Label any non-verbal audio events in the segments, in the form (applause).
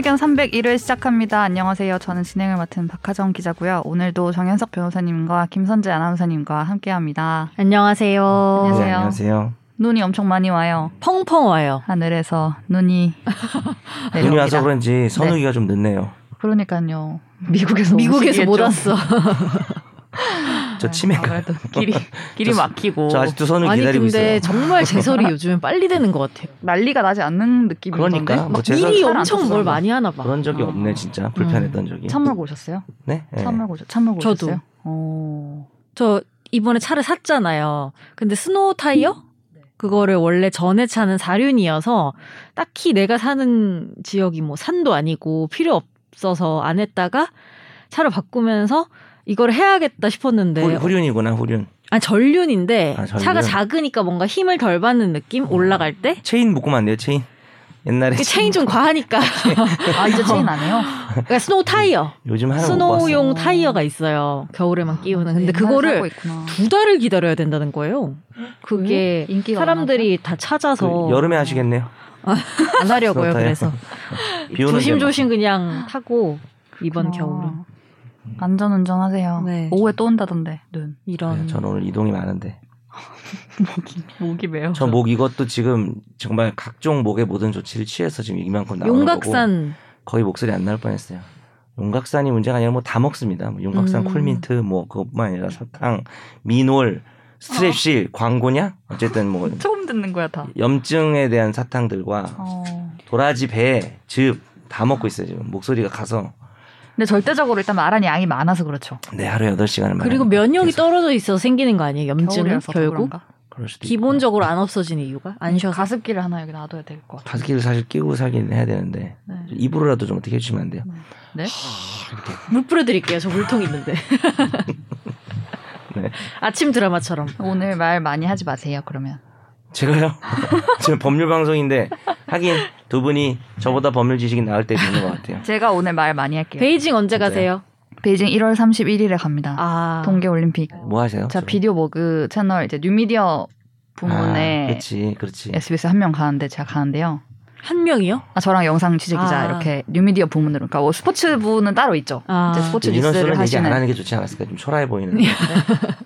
의견 301회 시작합니다. 안녕하세요. 저는 진행을 맡은 박하정 기자고요. 오늘도 정현석 변호사님과 김선재 아나운서님과 함께합니다. 안녕하세요. 안녕하세요. 네, 안녕하세요. 눈이 엄청 많이 와요. 펑펑 와요. 하늘에서 눈이 (laughs) 눈이 와서. 그런지 선우기가 좀 늦네요. 그러니까요. 미국에서 미국에서 못? 왔어. (laughs) 저 치매가. 아무래도 길이 길이 (laughs) 저- 막히고 저 아직도 선우 아니 기다리고 근데 있어요. 정말 제설이 (laughs) 요즘엔 빨리 되는 것 같아요. 난리가 나지 않는 느낌이던데. 그러니까 뭐 잘안 엄청. 뭘 많이 하나 봐. 그런 적이 어. 없네 진짜 불편했던 적이. 찬물 고셨어요? 네. 네. 찬물 고셨 찬물 저도. 고셨어요? 어. 저 이번에 차를 샀잖아요. 근데 스노우 타이어? 그거를 원래 전에 차는 사륜이어서 딱히 내가 사는 지역이 뭐 산도 아니고 필요 없어서 안 했다가 차를 바꾸면서 이걸 해야겠다 싶었는데 후, 후륜이구나 후륜. 아 전륜인데 아, 전륜. 차가 작으니까 뭔가 힘을 덜 받는 느낌 올라갈 때 체인 묶으면 안 돼요 체인. 옛날에 그 체인 좀 과하니까 (laughs) 아 이제 체인 안 해요? 그러니까 스노우 타이어 요즘 하나 못 스노우용. 타이어가 있어요 겨울에만 끼우는 근데 그거를. 두 달을 기다려야 된다는 거예요 그게 음? 인기가 사람들이 다. 찾아서 그 여름에 하시겠네요. 안 하려고요. 그래서 조심조심 그냥 타고 이번. 겨울은 안전 운전 하세요. 네. 오후에 또 온다던데 눈. 이런 네, 저는 오늘 이동이 많은데. 목이 목이 매요. 저 목 이것도 지금 정말 각종 목의 모든 조치를 취해서 지금 이만큼 나오는 거고 용각산 거의 목소리 안 나올 뻔했어요. 용각산이 문제가 아니라 뭐 다 먹습니다. 뭐 용각산 음. 콜민트 뭐 그것뿐만 아니라 사탕, 미놀, 스트랩실 광고냐? 어쨌든 뭐 (laughs) 처음 듣는 거야 다. 염증에 대한 사탕들과 어. 도라지, 배, 즙 다 먹고 있어요 지금 목소리가 가서 근데 절대적으로 일단 말하는 양이 많아서 그렇죠. 네 하루에 8시간을 그리고 면역이 떨어져 있어서 생기는 거 아니에요 염증은 결국. 기본적으로 안 없어지는 이유가 안 쉬어서 가습기를 하나 여기 놔둬야 될 것 같아. 가습기를 사실 끼고 살긴 해야 되는데 네. 입으로라도 좀 어떻게 해주시면 안 돼요? 네? 물 뿌려드릴게요 저 물통 있는데 (laughs) 네. 아침 드라마처럼 오늘 말 많이 하지 마세요. 그러면. 제가요? (laughs) 지금 법률 방송인데 하긴 두 분이 저보다 법률 지식이 나을 때도 있는 것 같아요. 제가 오늘 말 많이 할게요. 베이징 언제? 가세요? 베이징 1월 31일에 갑니다. 아 동계 올림픽. 뭐 하세요? 자? 비디오 머그 채널 이제 뉴미디어 부문에 아, 그렇지, 그렇지. SBS 한 명 가는데 제가 가는데요. 한 명이요? 아, 저랑 영상 취재 기자 아. 이렇게 뉴미디어 부문으로 그러니까 뭐 스포츠부는 따로 있죠. 아. 이제 스포츠 인원수는 뉴스를 얘기 안 하시는 하는 게 좋지 않았을까? 좀 초라해 보이는데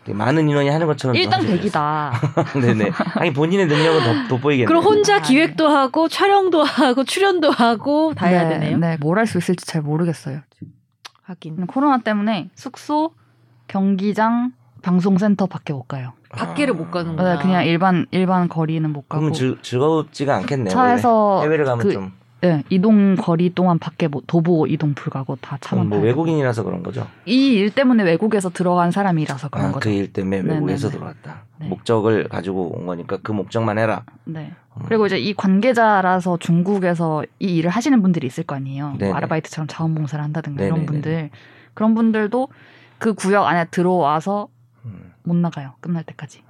되게 많은 인원이 하는 것처럼 좀 일당. 됐어요. (laughs) 네네. 아니 본인의 능력은 더 돋보이겠네요. 그럼 혼자 아, 기획도 하고 촬영도 하고 출연도 하고 다 해야 네, 되네요. 네, 뭘 할 수 있을지 잘 모르겠어요. 하긴 코로나 때문에 숙소, 경기장, 방송센터 밖에 못 가요. 밖에를 못 가는구나. 네, 그냥 일반 일반 거리는 못 가고 그러면 즐, 즐겁지가 않겠네요. 차에서 원래. 해외를 가면 그 좀 네, 이동 거리 동안 밖에 못, 도보 이동 불가고 다 차만 그럼 뭐. 외국인이라서 그런 거죠. 이 일 때문에 외국에서 들어간 사람이라서 그런 아, 거죠. 그 일 때문에 네네네. 외국에서 들어왔다. 네. 목적을 가지고 온 거니까 그 목적만 해라. 네. 음. 그리고 이제 이 관계자라서 중국에서 이 일을 하시는 분들이 있을 거 아니에요. 뭐. 아르바이트처럼 자원봉사를 한다든가 이런 네네네. 분들 그런 분들도 그 구역 안에 들어와서 음. 못 나가요. 끝날 때까지.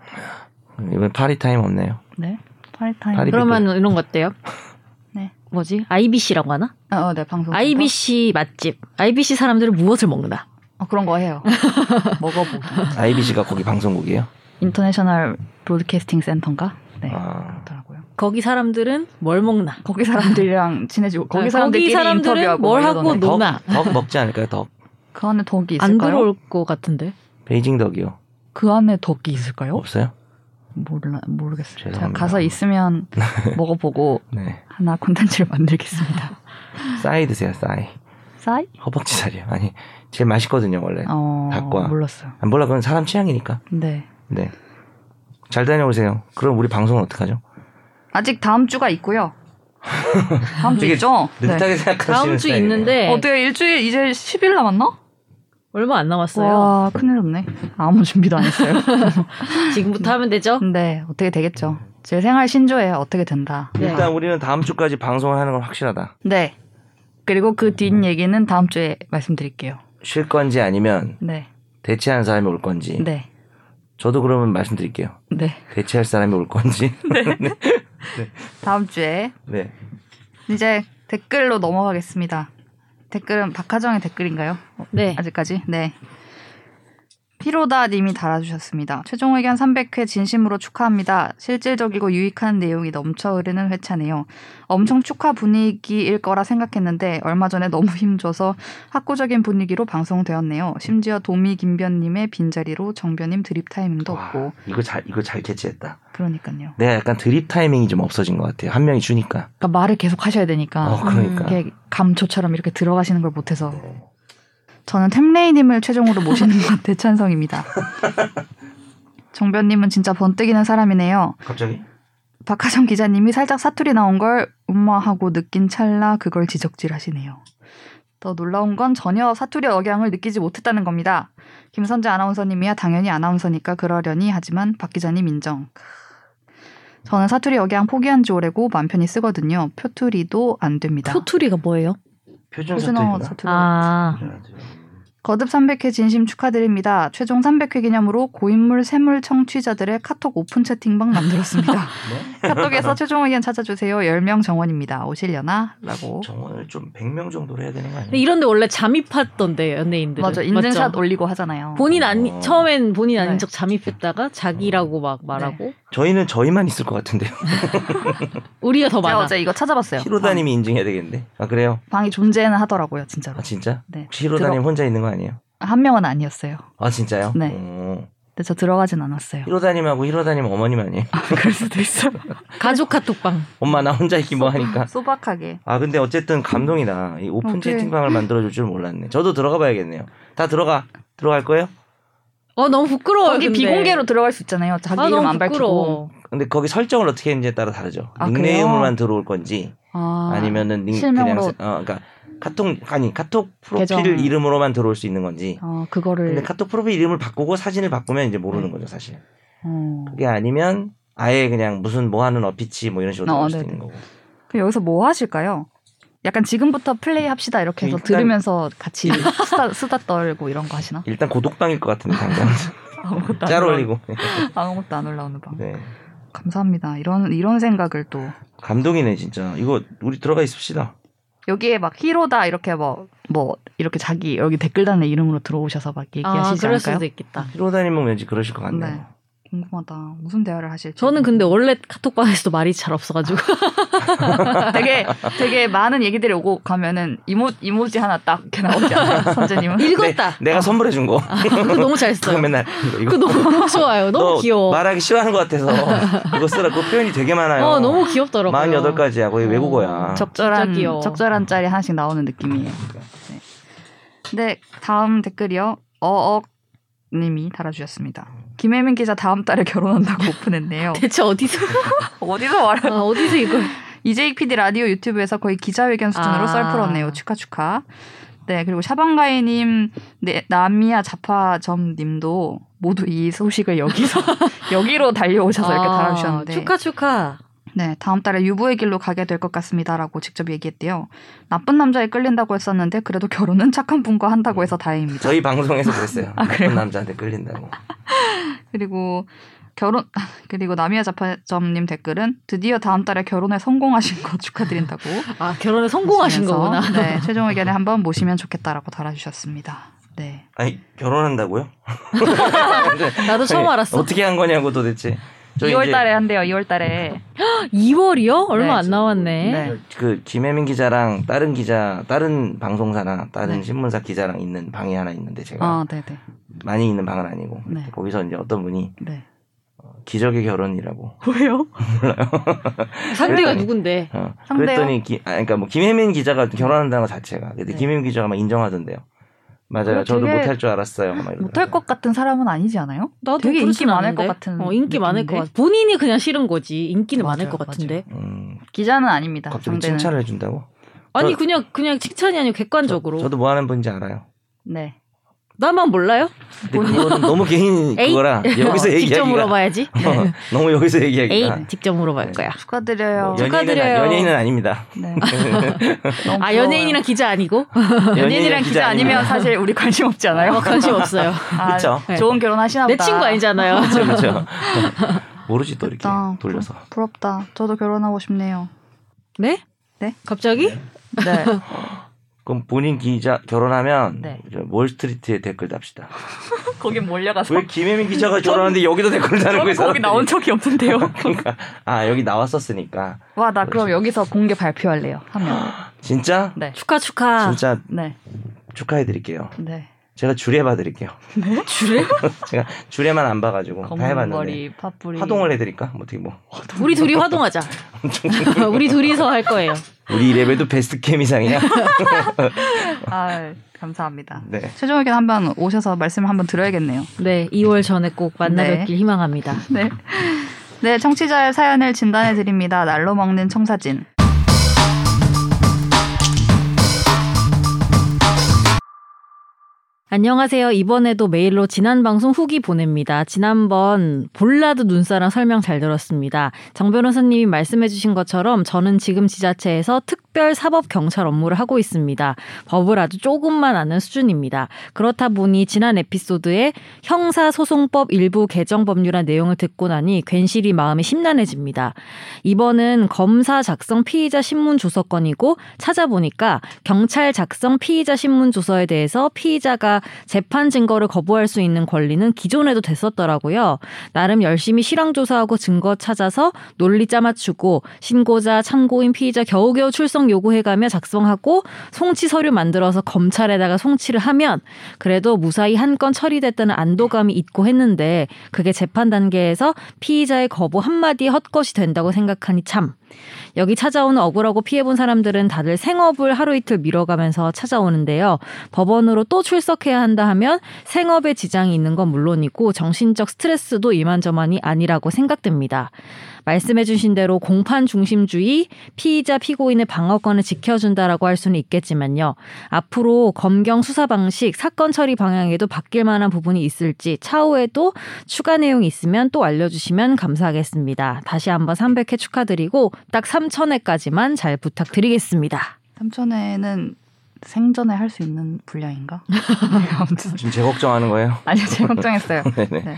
이번 파리 타임 없네요. 네. 파리 타임. 파리 그러면 이런 거 어때요? 네. 뭐지? IBC라고 하나? 어, 어, 네 방송. IBC 맛집. IBC 사람들은 무엇을 먹나? 어, 그런 거 해요. (laughs) 먹어보기. IBC가 거기 방송국이에요. International Broadcasting Center인가? 네. 아. 그렇더라고요. 거기 사람들은 뭘 먹나? 거기 사람들이랑 친해지고 거기 아, 사람들끼리 거기 사람들은 인터뷰하고 뭘막 하고 이러던데. 노- duck? duck 먹지 않을까요? 덕. 그 안에 덕이 안 있을까요? 들어올 것 같은데. 베이징 duck이요. 그 안에 duck이 있을까요? 없어요? 몰라 모르겠어요. 제가 죄송합니다. 가서 있으면 (laughs) 먹어보고 네. 하나 콘텐츠를 만들겠습니다. (laughs) 싸이 드세요. 싸이. 싸이? 허벅지 살이요. 아니 제일 맛있거든요 원래. 어 닭과. 몰랐어요. 안 몰라 그건 사람 취향이니까. 네. 네. 잘 다녀오세요. 그럼 우리 방송은 어떡하죠? 아직 다음 주가 있고요. (laughs) 다음 주 있죠? 네. 느긋하게 생각하시는 다음 주 스타일이네요. 있는데 어떻게 일주일 이제 10일 남았나? 얼마 안 남았어요. 와 큰일 났네. 아무 준비도 안 했어요. (laughs) 지금부터 하면 되죠? 근데 어떻게 되겠죠? 제 생활 신조예요. 어떻게 된다. 네. 일단 우리는 다음 주까지 방송을 하는 건 확실하다. 네. 그리고 그 뒷 얘기는 다음 주에 말씀드릴게요. 쉴 건지 아니면 네. 대체하는 사람이 올 건지. 네. 저도 그러면 말씀드릴게요. 네. 대체할 사람이 올 건지. (laughs) (laughs) 다음 주에 네. 이제 댓글로 넘어가겠습니다. 댓글은 박하정의 댓글인가요? 네. 아직까지? 네. 피로다 님이 달아주셨습니다. 최종 의견 300회 진심으로 축하합니다. 실질적이고 유익한 내용이 넘쳐 흐르는 회차네요. 엄청 축하 분위기일 거라 생각했는데 얼마 전에 너무 (laughs) 힘줘서 학구적인 분위기로 방송되었네요. 심지어 도미 김변님의 빈자리로 정변님 드립 타이밍도 와, 없고 이거 잘 이거 잘 캐치했다. 그러니까요. 내가 약간 드립 타이밍이 좀 없어진 것 같아요. 한 명이 주니까. 그러니까 말을 계속 하셔야 되니까 어, 그러니까. 이렇게 감초처럼 이렇게 들어가시는 걸 못해서 네. 저는 템레이님을 최종으로 모시는 건 (laughs) 대찬성입니다. 정변님은 진짜 번뜩이는 사람이네요. 갑자기? 박하정 기자님이 살짝 사투리 나온 걸 음마하고 느낀 찰나 그걸 지적질하시네요. 더 놀라운 건 전혀 사투리 억양을 느끼지 못했다는 겁니다. 김선재 아나운서님이야 당연히 아나운서니까 그러려니 하지만 박 기자님 인정. 저는 사투리 억양 포기한 지 오래고 맘 편히 쓰거든요. 표투리도 안 됩니다. 표투리가 뭐예요? 표준 표준어 사투리구나. 사투리. 아, 표준 사투리. 거듭 300회 진심 축하드립니다. 최종 300회 기념으로 고인물 샘물 청취자들의 카톡 오픈 채팅방 만들었습니다. 네? (laughs) 카톡에서 최종 의견 찾아주세요. 10명 정원입니다. 오시려나? 라고. 정원을 좀 100명 정도로 해야 되는 거 아니에요? 근데 이런데 원래 잠입하던데 연예인들. 맞아. 인증샷 올리고 하잖아요. 본인 아니 어. 처음엔 본인 아닌 네. 척 잠입했다가 자기라고 막 말하고 저희는 저희만 있을 것 같은데요. (laughs) 우리가 더 제가 많아. 어제 이거 찾아봤어요. 히로다님이 인증해야 되겠는데. 아 그래요? 방, 이 존재는 하더라고요. 진짜로. 아 진짜? 네. 혹시 히로다님 혼자 있는 거 아니에요? 한 명은 아니었어요. 아 진짜요? 네. 어. 근데 저 들어가진 않았어요. 히로다님하고 히로다님 어머님 아니에요? (laughs) 그럴 수도 있어. (laughs) 가족 카톡방. 엄마 나 혼자 있기 뭐 하니까. 소박하게. 아 근데 어쨌든 감동이다. 이 오픈 오케이. 채팅방을 만들어줄 줄 몰랐네. 저도 들어가 봐야겠네요. 다 들어가. 들어갈 거예요? 어 너무 부끄러워. 거기 비공개로 들어갈 수 있잖아요. 자기 아, 이름 너무 안 밝히고. 부끄러워. 근데 거기 설정을 어떻게 했는지에 따라 다르죠. 아, 닉네임으로만 들어올 건지 아, 아니면은 닉, 실명으로. 그냥 세- 어 그러니까 카톡 아니 카톡 프로필 계정. 이름으로만 들어올 수 있는 건지. 어, 그거를. 근데 카톡 프로필 이름을 바꾸고 사진을 바꾸면 이제 모르는 거죠 사실. 어. 그게 아니면 아예 그냥 무슨 뭐 하는 어피치 뭐 이런 식으로 어, 들어올 수도 네네. 있는 거고. 그럼 여기서 뭐 하실까요? 약간 지금부터 플레이 합시다 이렇게 해서 일단- 들으면서 같이 수다, 수다 떨고 이런 거 하시나? 일단 고독방일 것 같은데 당장 (laughs) 아무것도 짤 올리고. (laughs) 아무것도 안 올라오는 방. 네. 감사합니다. 이런 이런 생각을 또 감동이네 진짜. 이거 우리 들어가 있읍시다. 여기에 막 히로다 이렇게 뭐뭐 이렇게 자기 여기 댓글 다는 이름으로 들어오셔서 막아 얘기하시지 그럴 않을까요? 수도 있겠다. 히로다님은 왠지 그러실 것 같네요. 네. 궁금하다. 무슨 대화를 하실지. 저는 근데 원래 카톡방에서도 말이 잘 없어가지고 (laughs) 되게 되게 많은 얘기들이 오고 가면은 이모 이모지 하나 딱 이렇게 나오지 않아요? (laughs) 선재님은? 읽었다. 내, 가 선물해 준 거. 아, 그거 너무 잘 그거 써요. 맨날 이거, 이거. 그거 너무 좋아요. 너무 너 귀여워. 말하기 싫어하는 것 같아서 그거 쓰라. 그 표현이 되게 많아요. 어 너무 귀엽더라고요. 48가지야. 거의 어, 외국어야. 적절한. 적절한 짤이 하나씩 나오는 느낌이에요. 네. 네, 다음 댓글이요. 어억 님이 달아주셨습니다. 김혜민 기자 다음 달에 결혼한다고 오픈했네요. (laughs) 대체 어디서 (laughs) 어디서 말해? 아, 어디서 이걸 (laughs) 이재익 PD 라디오 유튜브에서 거의 기자회견 수준으로 아. 썰 풀었네요. 축하 축하. 네 그리고 샤방가이님, 네, 나미야 자파점님도 모두 이 소식을 여기서 여기로 달려오셔서 이렇게 아, 달아주셨는데 축하 축하. 네, 다음 달에 유부의 길로 가게 될 것 같습니다라고 직접 얘기했대요. 나쁜 남자에 끌린다고 했었는데 그래도 결혼은 착한 분과 한다고 해서 다행입니다. 저희 방송에서 그랬어요. 아, 그래요? 나쁜 남자한테 끌린다고. (laughs) 그리고 결혼 (laughs) 그리고 나미야 자파점님 댓글은 드디어 다음 달에 결혼에 성공하신 거 축하드린다고. 아 결혼에 성공하신 거구나. 네, (laughs) 최종 의견에 한번 모시면 좋겠다라고 달아주셨습니다. 네. 아니 결혼한다고요? 나도 처음 아니, 알았어. 어떻게 한 거냐고 도대체. 저희 2월 이제 달에 한대요. 2월 달에. (gasps) 2월이요? 얼마 네. 안 남았네. 네. 그 김혜민 기자랑 다른 기자, 다른 방송사나 다른 네. 신문사 기자랑 있는 방이 하나 있는데 제가 아, 네, 네. 많이 있는 방은 아니고 네. 거기서 이제 어떤 분이 네. 기적의 결혼이라고 (laughs) 왜요? (laughs) 상대가 그랬더니- 누군데? 어, 상대요? 그랬더니 기, 아, 그러니까 뭐 김혜민 기자가 결혼한다는 것 자체가 근데 네. 김혜민 기자가 막 인정하던데요. 맞아요. 그래, 저도 못할 줄 알았어요. 못할 것 같은 사람은 아니지 않아요? 나도 되게 인기 많을 않은데. 것 같은 어, 인기 많을 것 느낌인데? 같아. 본인이 그냥 싫은 거지. 인기는 많을 맞아요, 것 같은데. 음, 기자는 아닙니다. 갑자기 상대는. 칭찬을 해준다고? 아니 저- 그냥 그냥 칭찬이 아니고 객관적으로. 저, 도뭐 하는 분인지 알아요. 네. 나만 몰라요? 근데 그거는 너무 개인 (laughs) 에이? 그거라 여기서 어, 얘기하기가 직접 물어봐야지. 어, 너무 여기서 에이 얘기하기가 직접 물어볼 네. 거야. 축하드려요. 뭐 축하드려요. 연예인은, 연예인은 아닙니다. 네. (laughs) 아. 연예인이랑 기자 아니고 연예인이랑 기자 아니면 (laughs) 사실 우리 관심 없지 않아요? 어, 관심 없어요. 아, 그쵸. 좋은 결혼 하시나 내 보다. 친구 아니잖아요. 그렇죠, 그렇죠. 모르지 또 이렇게. 돌려서. 부럽다. 저도 결혼하고 싶네요. 네? 네? 갑자기? 네. 그럼 본인 기자 결혼하면 네. 저 월스트리트에 댓글 답시다. (laughs) 거기 몰려가서 왜 김혜민 기자가 결혼하는데 여기도 댓글 다는 거예요? 거기 나온 적이 없는데요. (laughs) 그러니까 아 여기 나왔었으니까 와, 나 그럼 여기서 공개 발표할래요. 하면. (gasps) 진짜 네. 축하 축하. 진짜 네. 축하해드릴게요. 네. 제가 주례 봐드릴게요. 주례? (laughs) 제가 주례만 안 봐가지고 다 해봤는데 머리, 팥뿌리. 화동을 해드릴까? 뭐 어떻게 뭐 우리 둘이 화동하자. (laughs) 우리 둘이서 할 거예요. 우리 랩에도 베스트 캠 이상이야. (laughs) 아, 감사합니다. 네. 최종 의견 한번 오셔서 말씀 한번 들어야겠네요. 네, 2월 전에 꼭 만나 네. 뵙길 희망합니다. 네. 네, 청취자의 사연을 진단해 드립니다. 날로 먹는 청사진. 안녕하세요. 이번에도 메일로 지난 방송 후기 보냅니다. 지난번 볼라드 눈사람 설명 잘 들었습니다. 정 변호사님이 말씀해주신 것처럼 저는 지금 지자체에서 특 별 사법 경찰 업무를 하고 있습니다. 법을 아주 조금만 아는 수준입니다. 그렇다 보니 지난 에피소드에 형사소송법 일부 개정 법률안 내용을 듣고 나니 괜시리 마음이 심란해집니다. 이번은 검사 작성 피의자 신문 조서건이고 찾아보니까 경찰 작성 피의자 신문 조서에 대해서 피의자가 재판 증거를 거부할 수 있는 권리는 기존에도 됐었더라고요. 나름 열심히 실황 조사하고 증거 찾아서 논리 짜맞추고 신고자, 참고인, 피의자 겨우겨우 출석 요구해가며 작성하고 송치 서류 만들어서 검찰에다가 송치를 하면 그래도 무사히 한 건 처리됐다는 안도감이 있고 했는데 그게 재판 단계에서 피의자의 거부 한마디에 헛것이 된다고 생각하니 참 여기 찾아오는 억울하고 피해본 사람들은 다들 생업을 하루 이틀 미뤄가면서 찾아오는데요. 법원으로 또 출석해야 한다 하면 생업에 지장이 있는 건 물론이고 정신적 스트레스도 이만저만이 아니라고 생각됩니다. 말씀해주신 대로 공판 중심주의, 피의자 피고인의 방어권을 지켜준다라고 할 수는 있겠지만요. 앞으로 검경 수사 방식, 사건 처리 방향에도 바뀔 만한 부분이 있을지 차후에도 추가 내용이 있으면 또 알려주시면 감사하겠습니다. 다시 한번 300회 축하드리고 딱 3,000회까지만 잘 부탁드리겠습니다. 삼천회는 생전에 할 수 있는 분량인가? (laughs) 네, 아무튼. 지금 제 걱정하는 거예요? 아니요, 제가 걱정했어요. 네네. (laughs) 네.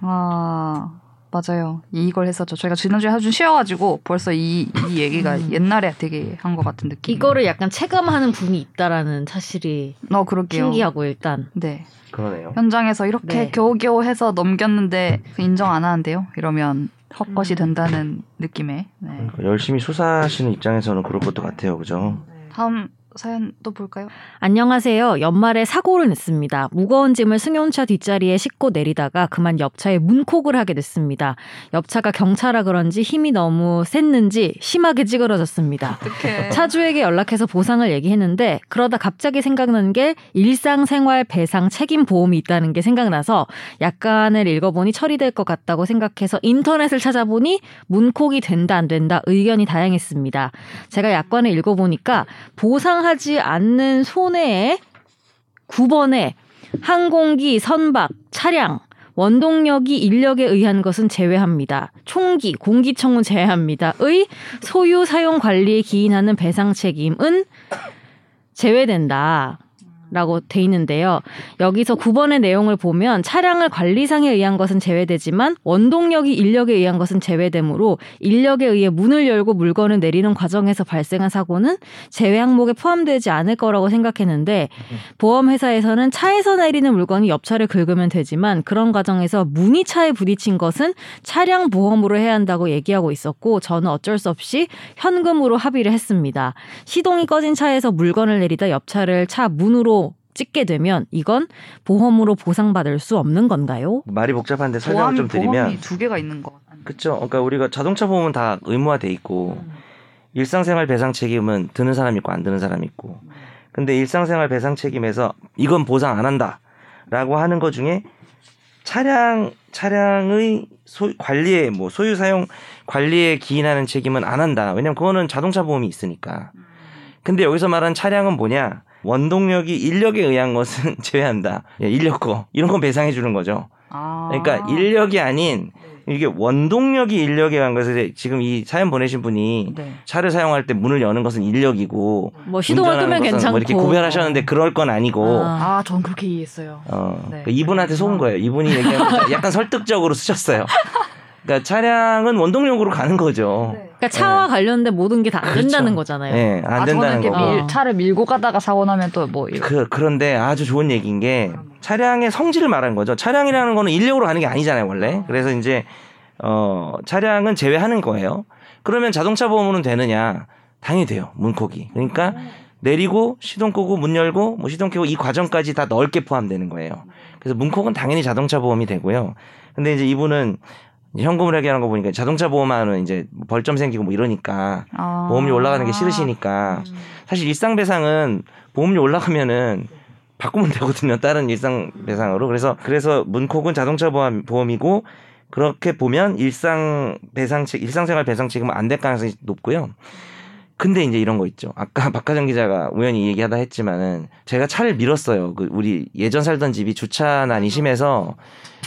아, 맞아요. 이걸 했었죠. 저희가 지난주에 하루 좀 쉬어가지고 벌써 이, 이 얘기가 음. 옛날에 되게 한 것 같은 느낌. 이거를 약간 체감하는 분이 있다라는 사실이 어, 그럴게요. 신기하고 일단 네. 그러네요. 현장에서 이렇게 네. 겨우겨우 해서 넘겼는데 그 인정 안 하는데요. 이러면 헛것이 음. 된다는 느낌에. 네. 그러니까 열심히 수사하시는 입장에서는 그럴 것도 같아요, 그죠? 다음 사연 또 볼까요? 안녕하세요. 연말에 사고를 냈습니다. 무거운 짐을 승용차 뒷자리에 싣고 내리다가 그만 옆차에 문콕을 하게 됐습니다. 옆차가 경차라 그런지 힘이 너무 셌는지 심하게 찌그러졌습니다. 어떻게? 차주에게 연락해서 보상을 얘기했는데 그러다 갑자기 생각난 게 일상생활 배상 책임 보험이 있다는 게 생각나서 약관을 읽어보니 처리될 것 같다고 생각해서 인터넷을 찾아보니 문콕이 된다 안 된다 의견이 다양했습니다. 제가 약관을 읽어보니까 보상 하지 않는 손해에 9번에 항공기, 선박, 차량, 원동력이 인력에 의한 것은 제외합니다. 총기, 공기청은 제외합니다. 의 소유 사용 관리에 기인하는 배상 책임은 제외된다. 라고 돼 있는데요. 여기서 9번의 내용을 보면 차량을 관리상에 의한 것은 제외되지만 원동력이 인력에 의한 것은 제외되므로 인력에 의해 문을 열고 물건을 내리는 과정에서 발생한 사고는 제외 항목에 포함되지 않을 거라고 생각했는데 보험회사에서는 차에서 내리는 물건이 옆차를 긁으면 되지만 그런 과정에서 문이 차에 부딪힌 것은 차량 보험으로 해야 한다고 얘기하고 있었고 저는 어쩔 수 없이 현금으로 합의를 했습니다. 시동이 꺼진 차에서 물건을 내리다 옆차를 차 문으로 찍게 되면 이건 보험으로 보상받을 수 없는 건가요? 말이 복잡한데 설명을 좀 드리면 보험이 두 개가 있는 것 같아요. 그렇죠. 그러니까 우리가 자동차 보험은 다 의무화돼 있고 일상생활 배상 책임은 드는 사람 있고 안 드는 사람 있고. 근데 일상생활 배상 책임에서 이건 보상 안 한다라고 하는 것 중에 차량 차량의 소, 관리에 뭐 소유 사용 관리에 기인하는 책임은 안 한다. 왜냐면 그거는 자동차 보험이 있으니까. 근데 여기서 말하는 차량은 뭐냐? 원동력이 인력에 의한 것은 (laughs) 제외한다. 예, 인력 거 이런 건 배상해 주는 거죠. 아. 그러니까 인력이 아닌 이게 원동력이 인력에 의한 것을 지금 이 사연 보내신 분이 네. 차를 사용할 때 문을 여는 것은 인력이고 뭐 시동을 끄면 괜찮고 뭐 이렇게 구별하셨는데 그럴 건 아니고 아. 아, 전 그렇게 이해했어요. 어, 네. 그 이분한테 속은 거예요. 이분이 얘기한 거 (laughs) 약간 설득적으로 쓰셨어요. 그러니까 차량은 원동력으로 가는 거죠. 그러니까 차와 관련된 모든 게다안 그렇죠. 된다는 거잖아요. 예, 안 아, 된다는. 거. 밀, 차를 밀고 가다가 사고 나면 또 뭐 이런. 그, 그런데 아주 좋은 얘기인 게 차량의 성질을 말하는 거죠. 차량이라는 거는 인력으로 가는 게 아니잖아요, 원래. 그래서 이제 어, 차량은 제외하는 거예요. 그러면 자동차 보험은 되느냐? 당연히 돼요. 문콕이. 그러니까 내리고 시동 끄고 문 열고 뭐 시동 켜고 이 과정까지 다 넓게 포함되는 거예요. 그래서 문콕은 당연히 자동차 보험이 되고요. 근데 이제 이분은 현금을 얘기하는 거 보니까 자동차 보험하는 이제 뭐 벌점 생기고 뭐 이러니까 아. 보험료 올라가는 게 싫으시니까 사실 일상 배상은 보험료 올라가면은 바꾸면 되거든요. 다른 일상 배상으로. 그래서 그래서 문콕은 자동차 보험 보험이고 그렇게 보면 일상 배상 책 일상생활 배상 책임은 안 될 가능성이 높고요. 근데 이제 이런 거 있죠. 아까 (laughs) 박하정 기자가 우연히 얘기하다 했지만은 제가 차를 밀었어요. 그 우리 예전 살던 집이 주차난이 심해서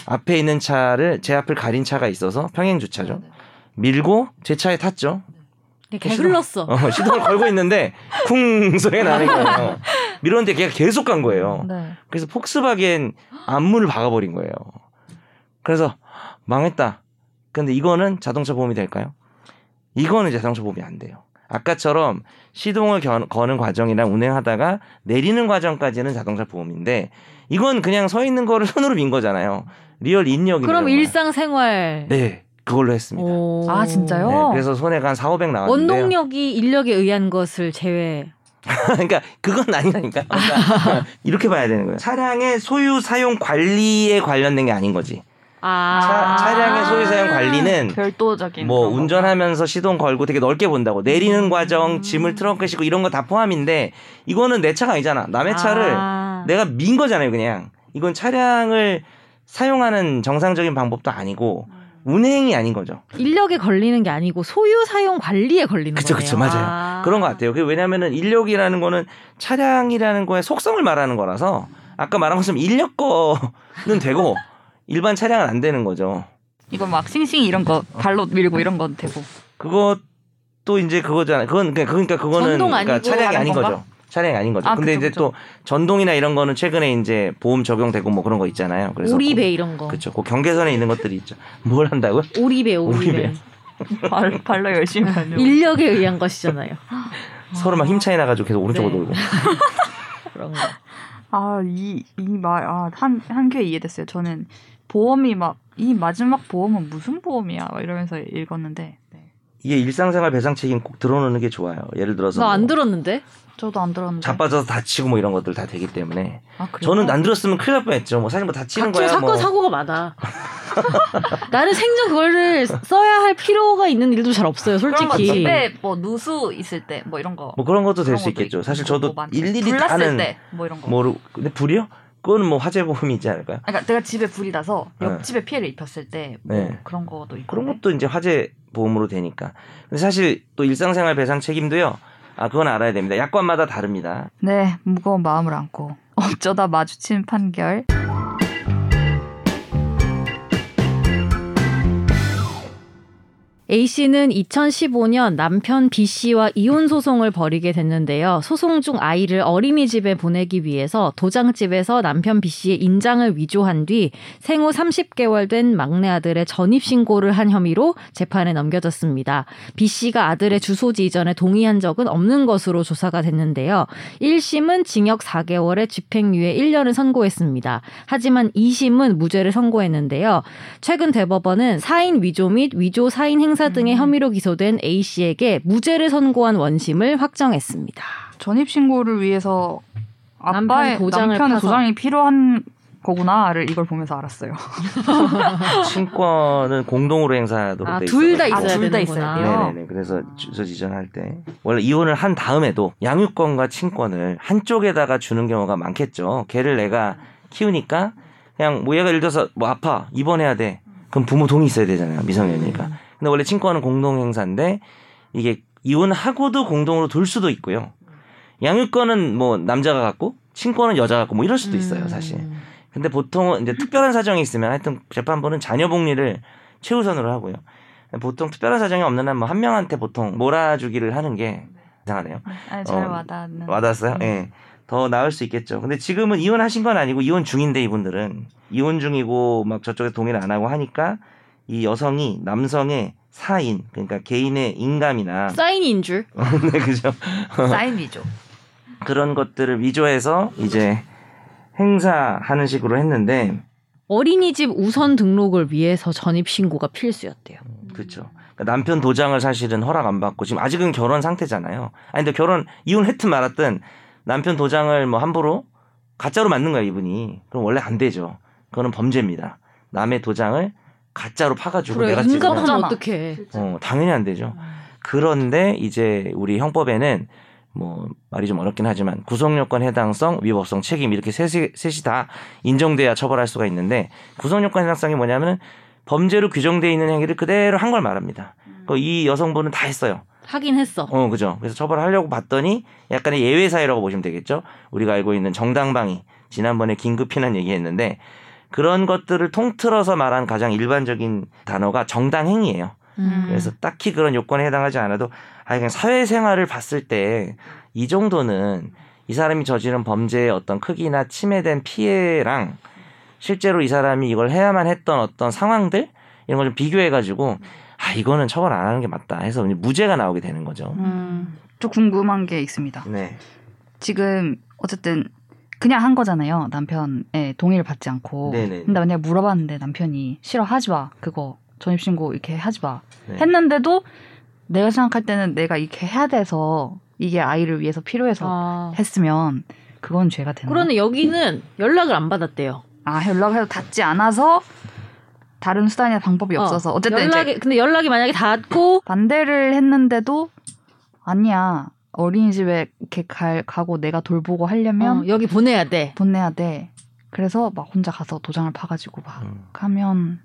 앞에 있는 차를 제 앞을 가린 차가 있어서 평행 주차죠. 밀고 제 차에 탔죠. 이렇게 흘렀어. 어, 시동을 걸고 있는데 쿵 소리가 나는 거예요. (laughs) 밀었는데 걔가 계속 간 거예요. 네. 그래서 폭스바겐 앞문을 박아버린 거예요. 그래서 망했다. 근데 이거는 자동차 보험이 될까요? 이거는 자동차 보험이 안 돼요. 아까처럼 시동을 겨- 거는 과정이랑 운행하다가 내리는 과정까지는 자동차 보험인데 이건 그냥 서 있는 거를 (laughs) 손으로 민 거잖아요. real 인력이 그럼 일상생활. 네 그걸로 했습니다. 오. 아, 진짜요? 네, 그래서 손해가 한 4, 500 나왔는데요. 원동력이 인력에 의한 것을 제외. (laughs) 그러니까 그건 아니라니까. 그러니까 (laughs) 이렇게 봐야 되는 거예요. 차량의 소유 사용 관리에 관련된 게 아닌 거지. 아. 차, 차량의 소유 사용 관리는 별도적인. 뭐. 운전하면서 시동 걸고 되게 넓게 본다고 내리는 과정, 짐을 트렁크에 싣고 이런 거 다 포함인데 이거는 내 차가 아니잖아. 남의 차를 아. 내가 민 거잖아요, 그냥. 이건 차량을 사용하는 정상적인 방법도 아니고 운행이 아닌 거죠. 인력에 걸리는 게 아니고 소유 사용 관리에 걸리는 그쵸, 거네요. 그쵸, 맞아요. 아. 그런 것 같아요. 그게 왜냐면은 인력이라는 거는 차량이라는 거의 속성을 말하는 거라서 아까 말한 것처럼 인력 거는 되고 (laughs) 일반 차량은 안 되는 거죠. 이거 막 싱싱이 이런 거 발로 밀고 이런 건 되고. 그것도 이제 그거잖아요. 그건 그러니까 그거는 전동 그러니까 차량이 아닌 건가? 거죠. 차량이 아닌 거죠. 아, 근데 그쵸, 이제 또 전동이나 이런 거는 최근에 이제 보험 적용되고 뭐 그런 거 있잖아요. 그래서 오리배 이런 거. 그렇죠. 그 경계선에 있는 것들이 있죠. (laughs) 뭘 한다고요? 오리배 (laughs) 오리배. 오리배. (laughs) 발, 발로 열심히 하려고. 인력에 의한 것이잖아요. 서로 막 힘 차이 나가지고 계속 오른쪽으로 네. 돌고. 그런 거. 아, 이, 이 말, 아, 한, 한개 이해됐어요. 저는 보험이 막, 이 마지막 보험은 무슨 보험이야? 막 이러면서 읽었는데. 네. 이게 일상생활 배상 책임 꼭 들어놓는 게 좋아요. 예를 들어서 나안 뭐 들었는데. 저도 안 들었는데. 자빠져서 다치고 뭐 이런 것들 다 되기 때문에 아, 그래요? 저는 안 들었으면 큰일 날 뻔했죠. 뭐 사실 뭐 다치는 각종 거야 사건 뭐. 사고가 많아. (laughs) 나는 생전 그거를 써야 할 필요가 있는 일도 잘 없어요, 솔직히. 집에 뭐 누수 있을 때 뭐 이런 거. 뭐 그런 것도 될 수 있겠죠. 사실 뭐 저도 많죠. 일일이 불났을 다는 때뭐 이런 거. 모르 근데 불이요? 그거는 뭐 화재 보험이 있지 않을까요? 아, 그러니까 내가 집에 불이 나서 네. 옆집에 피해를 입혔을 때 뭐 네. 그런 것도 있고. 그런 것도 이제 화재 보험으로 되니까. 근데 사실 또 일상생활 배상 책임도요. 아 그건 알아야 됩니다. 약관마다 다릅니다. 네, 무거운 마음을 안고 어쩌다 마주친 판결. A씨는 2015년 남편 B씨와 이혼 소송을 벌이게 됐는데요. 소송 중 아이를 어린이집에 보내기 위해서 도장집에서 남편 B씨의 인장을 위조한 뒤 생후 30개월 된 막내 아들의 전입 신고를 한 혐의로 재판에 넘겨졌습니다. B씨가 아들의 주소지 이전에 동의한 적은 없는 것으로 조사가 됐는데요. 1심은 징역 4개월에 집행유예 1년을 선고했습니다. 하지만 2심은 무죄를 선고했는데요. 최근 대법원은 사인 위조 및 위조 사인 행사 등의 음. 혐의로 기소된 A 씨에게 무죄를 선고한 원심을 확정했습니다. 전입 신고를 위해서 남편의 아빠의 도장을 남편의 파서. 도장이 필요한 거구나를 이걸 보면서 알았어요. (laughs) 친권은 공동으로 행사하도록 아, 돼둘다 있어요. 있어야 아, 둘다 돼요? 네네네. 그래서 주소 지정할 때 원래 이혼을 한 다음에도 양육권과 친권을 한쪽에다가 주는 경우가 많겠죠. 걔를 내가 키우니까 그냥 뭐 얘가 예를 들어서 뭐 아파 입원해야 돼. 그럼 부모 동의 있어야 되잖아요. 미성년이니까. 근데 원래 친권은 공동 행사인데 이게 이혼하고도 공동으로 둘 수도 있고요. 양육권은 뭐 남자가 갖고 친권은 여자가 갖고 뭐 이럴 수도 있어요, 사실. 음. 근데 보통은 이제 특별한 사정이 있으면 하여튼 재판부는 자녀 복리를 최우선으로 하고요. 보통 특별한 사정이 없는 한 뭐 한 명한테 보통 몰아주기를 하는 게 이상하네요. 아니, 잘 어, 와닿는. 와닿았어요? 음. 예. 더 나을 수 있겠죠. 근데 지금은 이혼하신 건 아니고 이혼 중인데 이분들은 이혼 중이고 막 저쪽에 동의를 안 하고 하니까 이 여성이 남성의 사인 그러니까 개인의 인감이나 사인인 줄. (laughs) 네 그죠 사인이죠. 그런 것들을 위조해서 이제 행사하는 식으로 했는데 어린이집 우선 등록을 위해서 전입 신고가 필수였대요. 그렇죠. 그러니까 남편 도장을 사실은 허락 안 받고 지금 아직은 결혼 상태잖아요. 아니 근데 결혼 이혼했든 말았든 남편 도장을 뭐 함부로 가짜로 만든 거야 이분이. 그럼 원래 안 되죠. 그거는 범죄입니다. 남의 도장을 가짜로 파가지고 그래 내가 인감하면 찍어놔. 어떡해. 어 당연히 안 되죠. 그런데 이제 우리 형법에는 뭐 말이 좀 어렵긴 하지만 구성요건 해당성, 위법성, 책임 이렇게 셋이, 셋이 다 인정돼야 처벌할 수가 있는데 구성요건 해당성이 뭐냐면은 범죄로 규정돼 있는 행위를 그대로 한 걸 말합니다. 그이 여성분은 다 했어요. 하긴 했어. 어, 그죠. 그래서 처벌하려고 봤더니 약간의 예외 사유라고 보시면 되겠죠. 우리가 알고 있는 정당방위 지난번에 긴급 피난 얘기했는데 그런 것들을 통틀어서 말한 가장 일반적인 단어가 정당행위예요. 음. 그래서 딱히 그런 요건에 해당하지 않아도 아니 그냥 사회생활을 봤을 때 이 정도는 이 사람이 저지른 범죄의 어떤 크기나 침해된 피해랑 실제로 이 사람이 이걸 해야만 했던 어떤 상황들 이런 걸 좀 비교해 가지고 아 이거는 처벌 안 하는 게 맞다 해서 무죄가 나오게 되는 거죠. 음, 저 궁금한 게 있습니다. 네. 지금 어쨌든 그냥 한 거잖아요. 남편의 동의를 받지 않고. 네네. 근데 만약 물어봤는데 남편이 싫어 하지 마. 그거 전입신고 이렇게 하지 마. 네. 했는데도 내가 생각할 때는 내가 이렇게 해야 돼서 이게 아이를 위해서 필요해서 아. 했으면 그건 죄가 되나? 그러네 여기는 연락을 안 받았대요. 아 연락해서 닿지 않아서 다른 수단이나 방법이 없어서 어, 쨌든 연락이 이제 근데 연락이 만약에 닿고 반대를 했는데도 아니야 어린이집에 이렇게 갈, 가고 내가 돌보고 하려면 어, 여기 보내야 돼. 보내야 돼. 그래서 막 혼자 가서 도장을 파가지고 막 음. 하면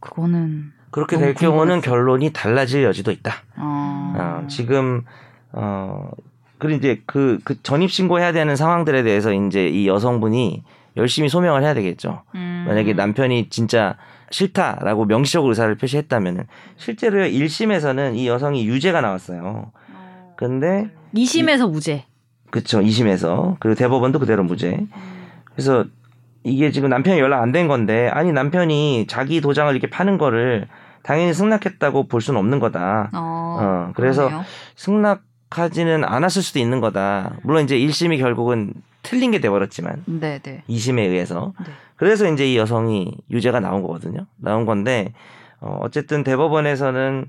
그거는 그렇게 될 경우는 궁금했어. 결론이 달라질 여지도 있다. 어, 어, 지금 어 그리고 이제 그, 그 전입 신고해야 되는 상황들에 대해서 이제 이 여성분이 열심히 소명을 해야 되겠죠. 음. 만약에 남편이 진짜 싫다라고 명시적으로 의사를 표시했다면은 실제로 1심에서는 이 여성이 유죄가 나왔어요. 근데 2심에서 무죄. 그쵸 2심에서 그리고 대법원도 그대로 무죄. 그래서 이게 지금 남편이 연락 안 된 건데 아니 남편이 자기 도장을 이렇게 파는 거를 당연히 승낙했다고 볼 수는 없는 거다. 어, 어, 그래서 그러네요. 승낙하지는 않았을 수도 있는 거다. 물론 이제 1심이 결국은 틀린 게 돼버렸지만 네, 네. 2심에 의해서. 네. 그래서 이제 이 여성이 유죄가 나온 거거든요. 나온 건데 어, 어쨌든 대법원에서는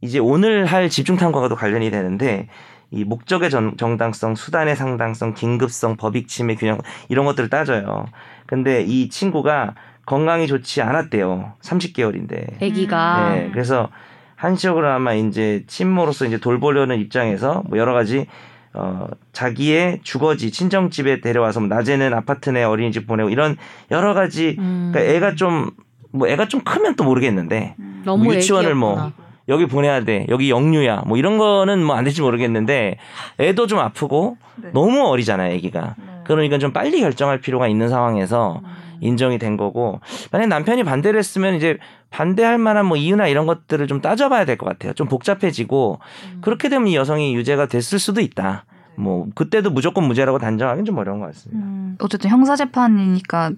이제 오늘 할 집중 탐구와도 관련이 되는데 이 목적의 정, 정당성, 수단의 상당성, 긴급성, 법익 침해 균형 이런 것들을 따져요. 근데 이 친구가 건강이 좋지 않았대요. 30개월인데. 아기가 네, 그래서 한시적으로 아마 이제 친모로서 이제 돌보려는 입장에서 뭐 여러 가지 어 자기의 주거지 친정 집에 데려와서 뭐 낮에는 아파트 내 어린이집 보내고 이런 여러 가지 음. 그러니까 애가 좀 뭐 애가 좀 크면 또 모르겠는데 너무 뭐 유치원을 애기였구나. 뭐 여기 보내야 돼 여기 영유야 뭐 이런 거는 뭐 안 될지 모르겠는데 애도 좀 아프고 네. 너무 어리잖아요 애기가 그러니까 좀 빨리 결정할 필요가 있는 상황에서 인정이 된 거고 만약 남편이 반대를 했으면 이제 반대할 만한 뭐 이유나 이런 것들을 좀 따져봐야 될 것 같아요. 좀 복잡해지고 그렇게 되면 이 여성이 유죄가 됐을 수도 있다. 뭐 그때도 무조건 무죄라고 단정하기는 좀 어려운 것 같습니다. 음, 어쨌든 형사 재판이니까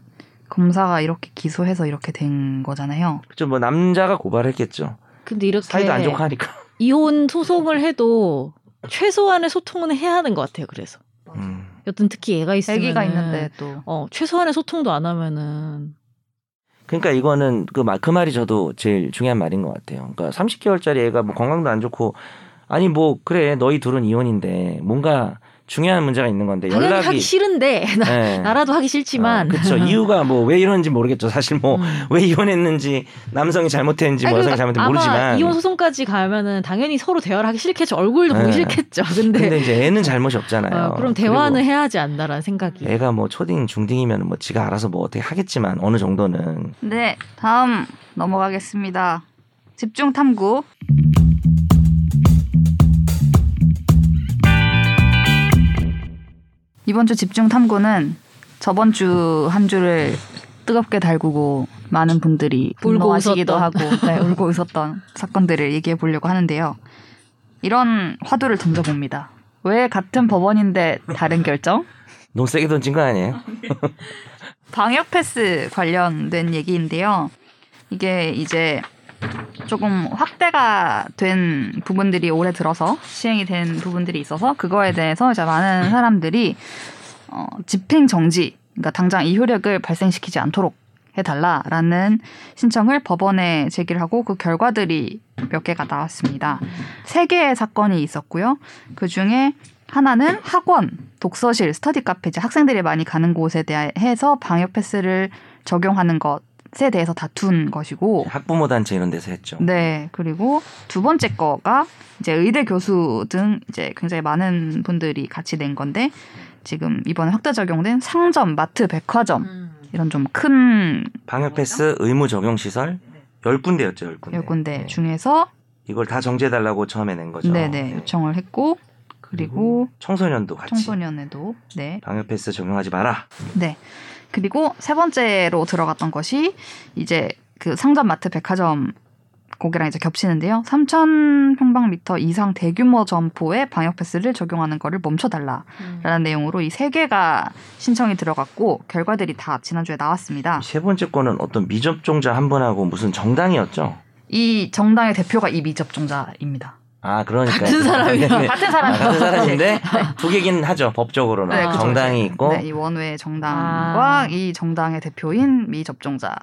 검사가 이렇게 기소해서 이렇게 된 거잖아요. 그죠? 뭐 남자가 고발했겠죠. 근데 이렇게 사이도 안 좋고 하니까. 이혼 소송을 해도 최소한의 소통은 해야 하는 것 같아요. 그래서 음. 여튼 특히 애가 있으면 아기가 있는데 또 어 최소한의 소통도 안 하면은 그러니까 이거는 그, 말, 그 말이 저도 제일 중요한 말인 것 같아요. 그러니까 30개월짜리 애가 뭐 건강도 안 좋고 아니 뭐 그래 너희 둘은 이혼인데 뭔가 중요한 문제가 있는 건데 당연히 연락이 하기 싫은데 나, 네. 나라도 하기 싫지만 그렇죠. 이유가 뭐 왜 이러는지 모르겠죠. 사실 뭐왜 음. 이혼했는지 남성이 잘못했는지 뭐 아니, 여성이 그러니까 잘못했는지 모르지만 이혼 소송까지 가면은 당연히 서로 대화를 하기 싫겠죠. 얼굴도 네. 보기 싫겠죠. 근데, 근데 이제 애는 잘못이 없잖아요. 어, 그럼 대화는 해야 하지 않나라는 생각이. 애가 뭐 초딩 중딩이면 뭐 지가 알아서 뭐 어떻게 하겠지만 어느 정도는 네, 다음 넘어가겠습니다. 집중 탐구. 이번 주 집중 탐구는 저번 주 한 주를 뜨겁게 달구고 많은 분들이 울고 분노하시기도. 하고 네, (laughs) 울고 웃었던 사건들을 얘기해 보려고 하는데요. 이런 화두를 던져봅니다. 왜 같은 법원인데 다른 결정? 너무 세게 던진 거 아니에요? 방역 패스 관련된 얘기인데요. 이게 이제 조금 확대가 된 부분들이 올해 들어서 시행이 된 부분들이 있어서 그거에 대해서 이제 많은 사람들이 어, 집행 정지, 그러니까 당장 이 효력을 발생시키지 않도록 해달라라는 신청을 법원에 제기를 하고 그 결과들이 몇 개가 나왔습니다. 세 개의 사건이 있었고요. 그 중에 하나는 학원, 독서실, 스터디 카페, 이제 학생들이 많이 가는 곳에 대해서 방역 패스를 적용하는 것 에 대해서 다툰 것이고, 학부모 단체 이런 데서 했죠. 네. 그리고 두 번째 거가 이제 의대 교수 등 이제 굉장히 많은 분들이 같이 낸 건데, 지금 이번에 확대 적용된 상점, 마트, 백화점, 음. 이런 좀 큰 방역 패스 의무 적용 시설 열 군데였죠, 열 군데. 열 군데 네. 중에서 이걸 다 정지해 달라고 처음에 낸 거죠. 네네 네. 요청을 했고 그리고 청소년도 같이 청소년에도 네 방역 패스 적용하지 마라. 네. 그리고 세 번째로 들어갔던 것이 이제 그 상점, 마트, 백화점 거기랑 이제 겹치는데요. 3,000평방미터 이상 대규모 점포에 방역 패스를 적용하는 거를 멈춰달라라는 음. 내용으로 이 세 개가 신청이 들어갔고 결과들이 다 지난주에 나왔습니다. 세 번째 거는 어떤 미접종자 한 분하고 무슨 정당이었죠. 이 정당의 대표가 이 미접종자입니다. 아 그러니까 같은 사람이요. 네, 네. 같은 아, 사람이요. 같은 사람인데 두 개긴 하죠 법적으로는 네, 그죠. 정당이 있고 네, 이 원외 정당과 아. 이 정당의 대표인 미접종자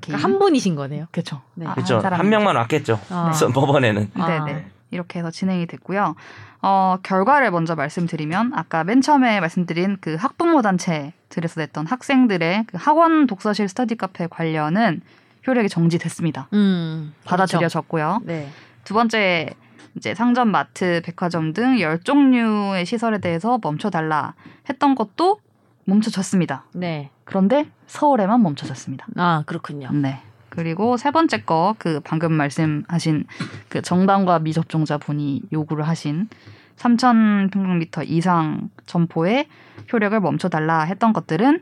그러니까 한 분이신 거네요. 그렇죠. 네. 그렇죠 한 명만 왔겠죠 아. 법원에는 아. 네네. 이렇게 해서 진행이 됐고요. 어, 결과를 먼저 말씀드리면 아까 맨 처음에 말씀드린 그 학부모 단체들에서 냈던 학생들의 그 학원 독서실 스터디 카페 관련은 효력이 정지됐습니다. 음. 받아들여졌고요. 그렇죠. 네. 두 번째 이제 상점, 마트, 백화점 등 열 종류의 시설에 대해서 멈춰달라 했던 것도 멈춰졌습니다. 네. 그런데 서울에만 멈춰졌습니다. 아 그렇군요. 네. 그리고 세 번째 거 그 방금 말씀하신 그 정당과 미접종자 분이 요구를 하신 3,000평방미터 이상 점포의 효력을 멈춰달라 했던 것들은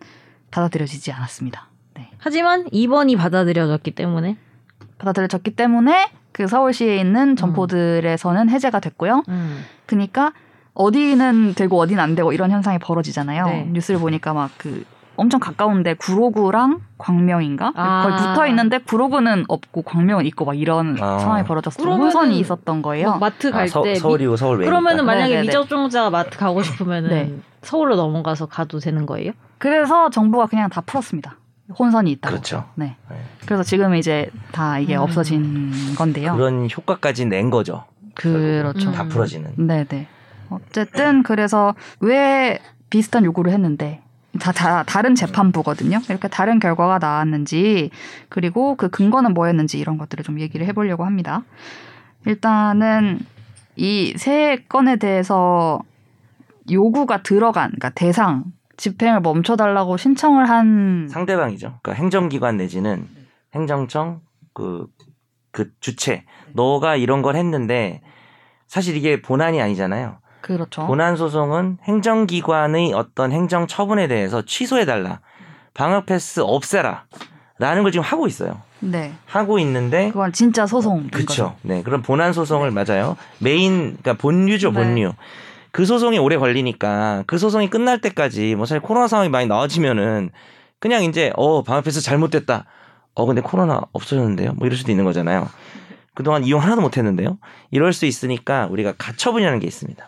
받아들여지지 않았습니다. 네. 하지만 2번이 받아들여졌기 때문에 받아들여졌기 때문에 그 서울시에 있는 점포들에서는 해제가 됐고요. 음. 그러니까 어디는 되고 어디는 안 되고 이런 현상이 벌어지잖아요. 네. 뉴스를 보니까 막 그 엄청 가까운데 구로구랑 광명인가 아. 거의 붙어 있는데 구로구는 없고 광명은 있고 막 이런 아. 상황이 벌어졌어요. 혼선이 있었던 거예요. 막 마트 아, 갈 서, 때 서울이고 서울 외니까 그러면은 만약에 네네네. 미접종자가 마트 가고 싶으면은 네. 서울로 넘어가서 가도 되는 거예요? 그래서 정부가 그냥 다 풀었습니다. 혼선이 있다고. 그렇죠 네. 네. 그래서 지금 이제 다 이게 음. 없어진 건데요. 그런 효과까지 낸 거죠 그렇죠. 음. 다 풀어지는 네네. 어쨌든 그래서 왜 비슷한 요구를 했는데 다, 다 다른 재판부거든요. 이렇게 다른 결과가 나왔는지 그리고 그 근거는 뭐였는지 이런 것들을 좀 얘기를 해보려고 합니다. 일단은 이 세 건에 대해서 요구가 들어간 그러니까 대상 집행을 멈춰달라고 신청을 한 상대방이죠 그러니까 행정기관 내지는 행정청 그, 그 주체 너가 이런 걸 했는데 사실 이게 본안이 아니잖아요 그렇죠. 본안 소송은 행정기관의 어떤 행정 처분에 대해서 취소해달라. 방역 패스 없애라. 라는 걸 지금 하고 있어요. 네. 하고 있는데 그건 진짜 소송. 그렇죠. 네. 그런 본안 소송을 맞아요. 메인 그러니까 본류죠, 네. 본류. 그 소송이 오래 걸리니까 그 소송이 끝날 때까지 뭐 사실 코로나 상황이 많이 나아지면은 그냥 이제 어, 방역 패스 잘못됐다. 어, 근데 코로나 없어졌는데요. 뭐 이럴 수도 있는 거잖아요. 그동안 이용 하나도 못 했는데요. 이럴 수 있으니까 우리가 가처분이라는 게 있습니다.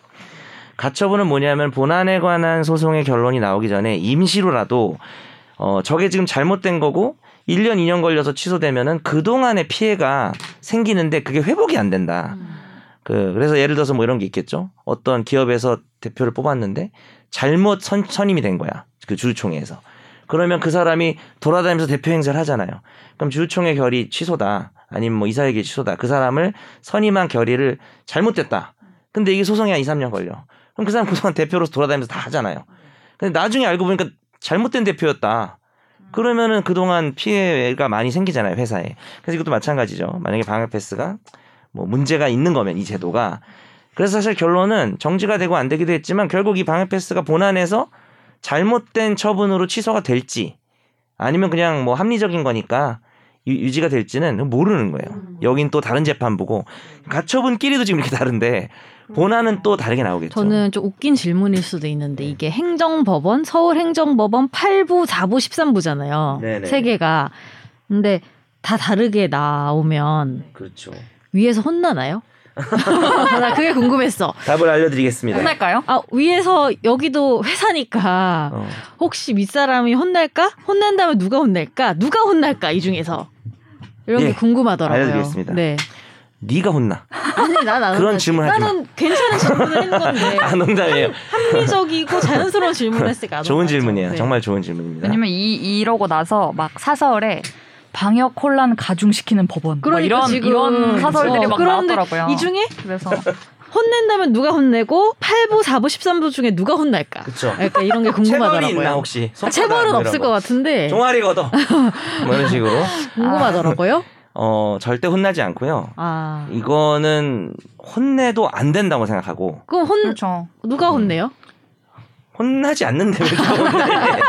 가처분은 뭐냐면 본안에 관한 소송의 결론이 나오기 전에 임시로라도 어 저게 지금 잘못된 거고 1년 2년 걸려서 취소되면은 그동안의 피해가 생기는데 그게 회복이 안 된다. 그 그래서 예를 들어서 뭐 이런 게 있겠죠. 어떤 기업에서 대표를 뽑았는데 잘못 선, 선임이 된 거야. 그 주주총회에서. 그러면 그 사람이 돌아다니면서 대표 행세를 하잖아요. 그럼 주주총회 결의 취소다. 아니면 뭐 이사회계 취소다. 그 사람을 선임한 결의를 잘못됐다. 근데 이게 소송이 한 2, 3년 걸려. 그럼 그 사람 그동안 대표로서 돌아다니면서 다 하잖아요. 근데 나중에 알고 보니까 잘못된 대표였다. 그러면은 그동안 피해가 많이 생기잖아요, 회사에. 그래서 이것도 마찬가지죠. 만약에 방역 패스가 뭐 문제가 있는 거면 이 제도가. 그래서 사실 결론은 정지가 되고 안 되기도 했지만 결국 이 방역 패스가 본안에서 잘못된 처분으로 취소가 될지 아니면 그냥 뭐 합리적인 거니까 유- 유지가 될지는 모르는 거예요. 여긴 또 다른 재판부고 가처분끼리도 지금 이렇게 다른데 본안은 또 다르게 나오겠죠. 저는 좀 웃긴 질문일 수도 있는데 이게 행정법원, 서울행정법원 8부, 4부, 13부잖아요. 네네. 세 개가. 근데 다 다르게 나오면 그렇죠. 위에서 혼나나요? (laughs) 나 그게 궁금했어. 답을 알려드리겠습니다. 혼날까요? 아 위에서 여기도 회사니까 어. 혹시 윗사람이 혼날까? 혼난다면 누가 혼날까? 누가 혼날까? 이 중에서 이런 예, 게 궁금하더라고요. 알려드리겠습니다. 네. 네가 혼나. 아니 난안 그런 질문 하지 마. 나는 괜찮은 질문을 했는 건데 아, 농담이에요. 합리적이고 자연스러운 질문을 했으니까 (laughs) 좋은. 질문이에요. 네. 정말 좋은 질문입니다. 왜냐면 이 이러고 나서 막 사설에 방역 혼란 가중시키는 법원 뭐 그러니까 이런 지금 이런 사설들이 어, 막 그런데 나왔더라고요. 이 중에 그래서 (laughs) 혼낸다면 누가 혼내고 8부, 4부, 13부 중에 누가 혼날까? 그쵸. 약간 이런 게 (laughs) 체벌이 궁금하더라고요. 있나 혹시? 아, 체벌은 없을 것 같은데 종아리 걷어. (laughs) 뭐 이런 식으로. 궁금하더라고요. 어 절대 혼나지 않고요. 아 이거는 혼내도 안 된다고 생각하고 그럼 혼 그렇죠. 누가 혼내요? 혼나지 않는데 왜 혼내?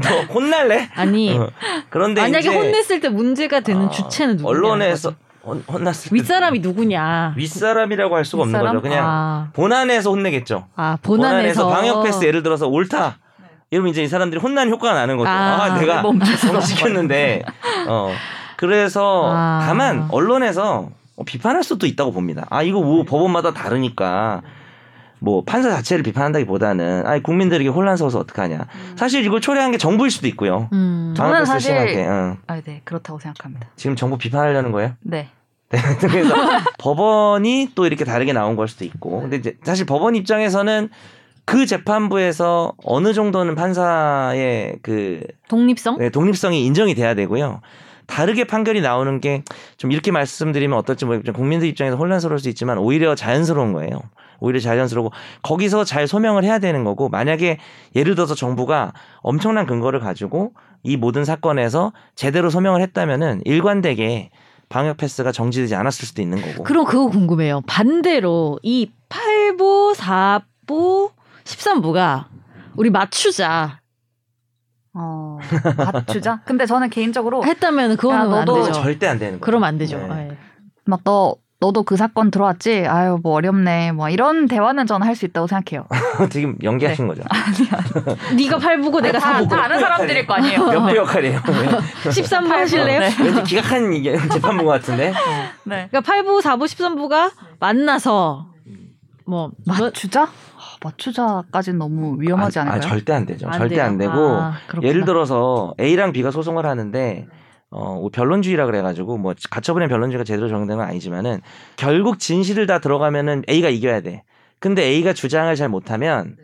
(laughs) 너 혼날래? 아니 어. 그런데 만약에 이제 혼냈을 때 문제가 되는 어, 주체는 누구냐? 언론에서 혼, 혼났을 때 윗사람이 누구냐? 윗사람이라고 할 수가 없는 윗사람? 거죠. 그냥 아, 본안에서 혼내겠죠. 아 본안에서 방역 패스 예를 들어서 옳다. 이러면 이제 이 사람들이 혼난 효과가 나는 거죠. 아, 아, 내가 멈췄어. 멈시켰는데. 어. 그래서 아. 다만 언론에서 어, 비판할 수도 있다고 봅니다. 아 이거 뭐 법원마다 다르니까 뭐 판사 자체를 비판한다기보다는 아 국민들에게 혼란스러워서 어떡하냐. 사실 이걸 초래한 게 정부일 수도 있고요. 음. 저는 사실- 때. 응. 아, 네 그렇다고 생각합니다. 지금 정부 비판하려는 거예요? 네. (laughs) 그래서 법원이 또 이렇게 다르게 나온 걸 수도 있고. 근데 이제 사실 법원 입장에서는 그 재판부에서 어느 정도는 판사의 그 독립성? 네, 독립성이 인정이 돼야 되고요. 다르게 판결이 나오는 게 좀 이렇게 말씀드리면 어떨지 모르겠지만 국민들 입장에서 혼란스러울 수 있지만 오히려 자연스러운 거예요. 오히려 자연스러고 거기서 잘 소명을 해야 되는 거고 만약에 예를 들어서 정부가 엄청난 근거를 가지고 이 모든 사건에서 제대로 소명을 했다면은 일관되게 방역 패스가 정지되지 않았을 수도 있는 거고. 그럼 그거 궁금해요. 반대로 이 8부, 4부, 13부가 우리 맞추자 어 맞추자. 근데 저는 개인적으로 했다면 그거는 야, 안 너도 되죠. 그건 절대 안 되는 거예요. 그러면 안 되죠. 네. 예. 막너 너도 그 사건 들어왔지? 아유 뭐 어렵네. 뭐 이런 대화는 저는 할 수 있다고 생각해요. (laughs) 지금 연기하신 거죠. (laughs) 네가 8부고 내가 다, 4부고 다 아는 사람들일 거 아니에요. 몇부 역할이에요. (laughs) 13부 하실래요? 네. 왠지 기각한 이게 재판부 같은데. 네. 그러니까 8부, 4부, 13부가 만나서 뭐 맞추자? 아, 맞추자까지는 너무 위험하지 아, 않을까요? 아, 절대 안 되죠. 안 절대 돼요? 안 되고 아. 예를 들어서 A랑 B가 소송을 하는데 어, 변론주의라 그래가지고 뭐 가처분의 변론주의가 제대로 적용된 건 아니지만은 결국 진실을 다 들어가면은 A가 이겨야 돼. 근데 A가 주장을 잘 못하면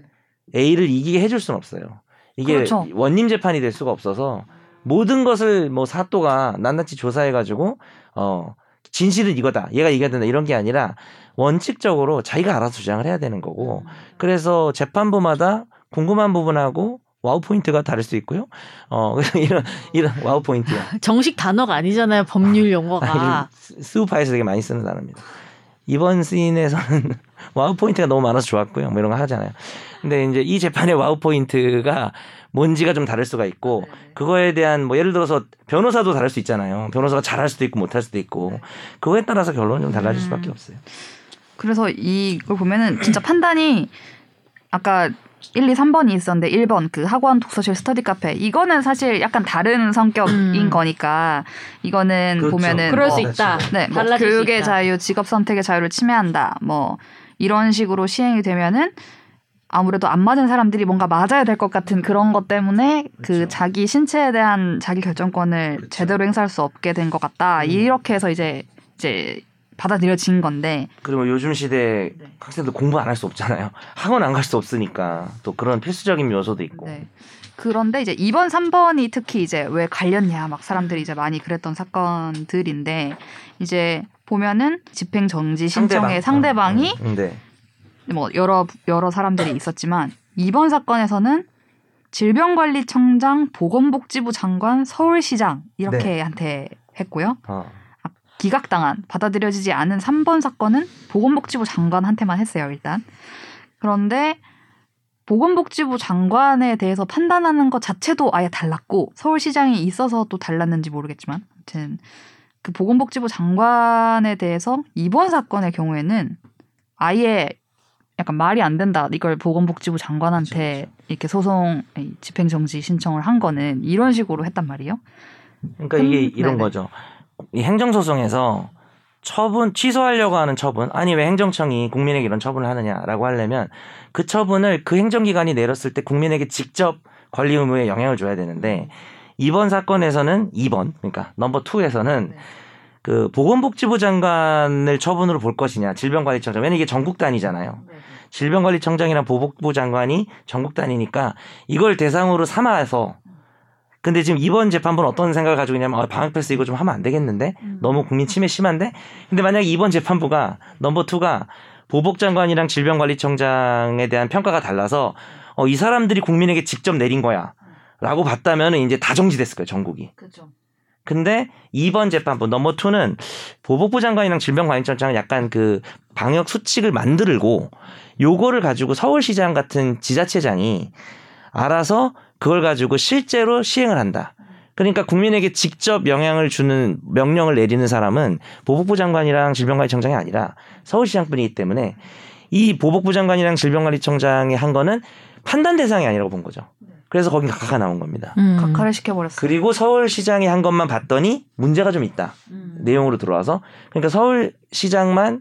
A를 이기게 해줄 수는 없어요. 이게 그렇죠. 원님 재판이 될 수가 없어서 모든 것을 뭐 사또가 낱낱이 조사해가지고 어 진실은 이거다. 얘가 이겨야 된다. 이런 게 아니라 원칙적으로 자기가 알아서 주장을 해야 되는 거고 그래서 재판부마다 궁금한 부분하고 wow 포인트가 다를 수 있고요. 어 (laughs) 이런 이런 wow 포인트요. (laughs) 정식 단어가 아니잖아요. 법률 아, 용어가. 스우파에서 되게 많이 쓰는 단어입니다. 이번 씬에서는 (laughs) wow 포인트가 너무 많아서 좋았고요. 뭐 이런 거 하잖아요. 근데 이제 이 재판의 wow 포인트가 뭔지가 좀 다를 수가 있고 그거에 대한 뭐 예를 들어서 변호사도 다를 수 있잖아요. 변호사가 잘할 수도 있고 못할 수도 있고 그거에 따라서 결론은 좀 달라질 수밖에 없어요. 그래서 이걸 보면은 진짜 판단이 아까 1, 2, 3번이 있었는데 1번 그 학원 독서실 스터디 카페 이거는 사실 약인 다른 성격인 음. 거니까 이거는 그렇죠. 보면은 그럴 수 어, 있다. 네, 뭐 교육의 있다. 자유, 직업 선택의 자유를 침해한다. 뭐 이런 식으로 시행이 되면은 아무래도 안 맞은 사람들이 뭔가 맞아야 될 것 같은 그런 것 때문에 그 그렇죠. 자기 신체에 대한 자기 결정권을 그렇죠. 제대로 행사할 수 없게 된 것 같다. 음. 이렇게 해서 이제 이제 받아들여진 건데 그리고 요즘 시대 네. 학생들 공부 안 할 수 없잖아요. (laughs) 학원 안 갈 수 없으니까 또 그런 필수적인 요소도 있고. 네. 그런데 이제 2번, 3번이 특히 이제 왜 갈렸냐 막 사람들이 이제 많이 그랬던 사건들인데 이제 보면은 집행 정지 신청의 상대방. 상대방이 음, 음, 네. 뭐 여러 여러 사람들이 있었지만 이번 사건에서는 질병관리청장, 보건복지부 장관, 서울시장 이렇게 한테 했고요. 어. 기각당한 받아들여지지 않은 3번 사건은 보건복지부 장관한테만 했어요, 일단. 그런데 보건복지부 장관에 대해서 판단하는 것 자체도 아예 달랐고 서울시장이 있어서 또 달랐는지 모르겠지만 아무튼 그 보건복지부 장관에 대해서 이번 사건의 경우에는 아예 약간 말이 안 된다. 이걸 보건복지부 장관한테 이렇게 소송 집행정지 신청을 한 거는 이런 식으로 했단 말이에요. 그러니까 이게 음, 이런 네네. 거죠. 이 행정소송에서 처분 취소하려고 하는 처분 아니 왜 행정청이 국민에게 이런 처분을 하느냐라고 하려면 그 처분을 그 행정기관이 내렸을 때 국민에게 직접 권리 의무에 영향을 줘야 되는데 이번 사건에서는 2번 그러니까 넘버 2에서는 네. 그 보건복지부 장관을 처분으로 볼 것이냐 질병관리청장 왜냐 면 이게 전국 단위잖아요. 질병관리청장이랑 보복부 장관이 전국 단위니까 이걸 대상으로 삼아서 근데 지금 이번 재판부는 어떤 생각을 가지고 있냐면 아, 방역 패스 이거 좀 하면 안 되겠는데 음. 너무 국민 침해 심한데 근데 만약에 이번 재판부가 number two가 보복 장관이랑 질병관리청장에 대한 평가가 달라서 어, 이 사람들이 국민에게 직접 내린 거야 라고 봤다면 이제 다 정지됐을 거예요 전국이. 그렇죠. 근데 이번 재판부 number two는 보복부 장관이랑 질병관리청장은 약간 그 방역 수칙을 만들고 요거를 가지고 서울시장 같은 지자체장이 알아서 그걸 가지고 실제로 시행을 한다. 그러니까 국민에게 직접 영향을 주는 명령을 내리는 사람은 보복부 장관이랑 질병관리청장이 아니라 서울시장 뿐이기 때문에 이 보복부 장관이랑 질병관리청장이 한 거는 판단 대상이 아니라고 본 거죠. 그래서 거긴 각하가 나온 겁니다. 음. 각하를 시켜버렸어요. 그리고 서울시장이 한 것만 봤더니 문제가 좀 있다. 음. 내용으로 들어와서 그러니까 서울시장만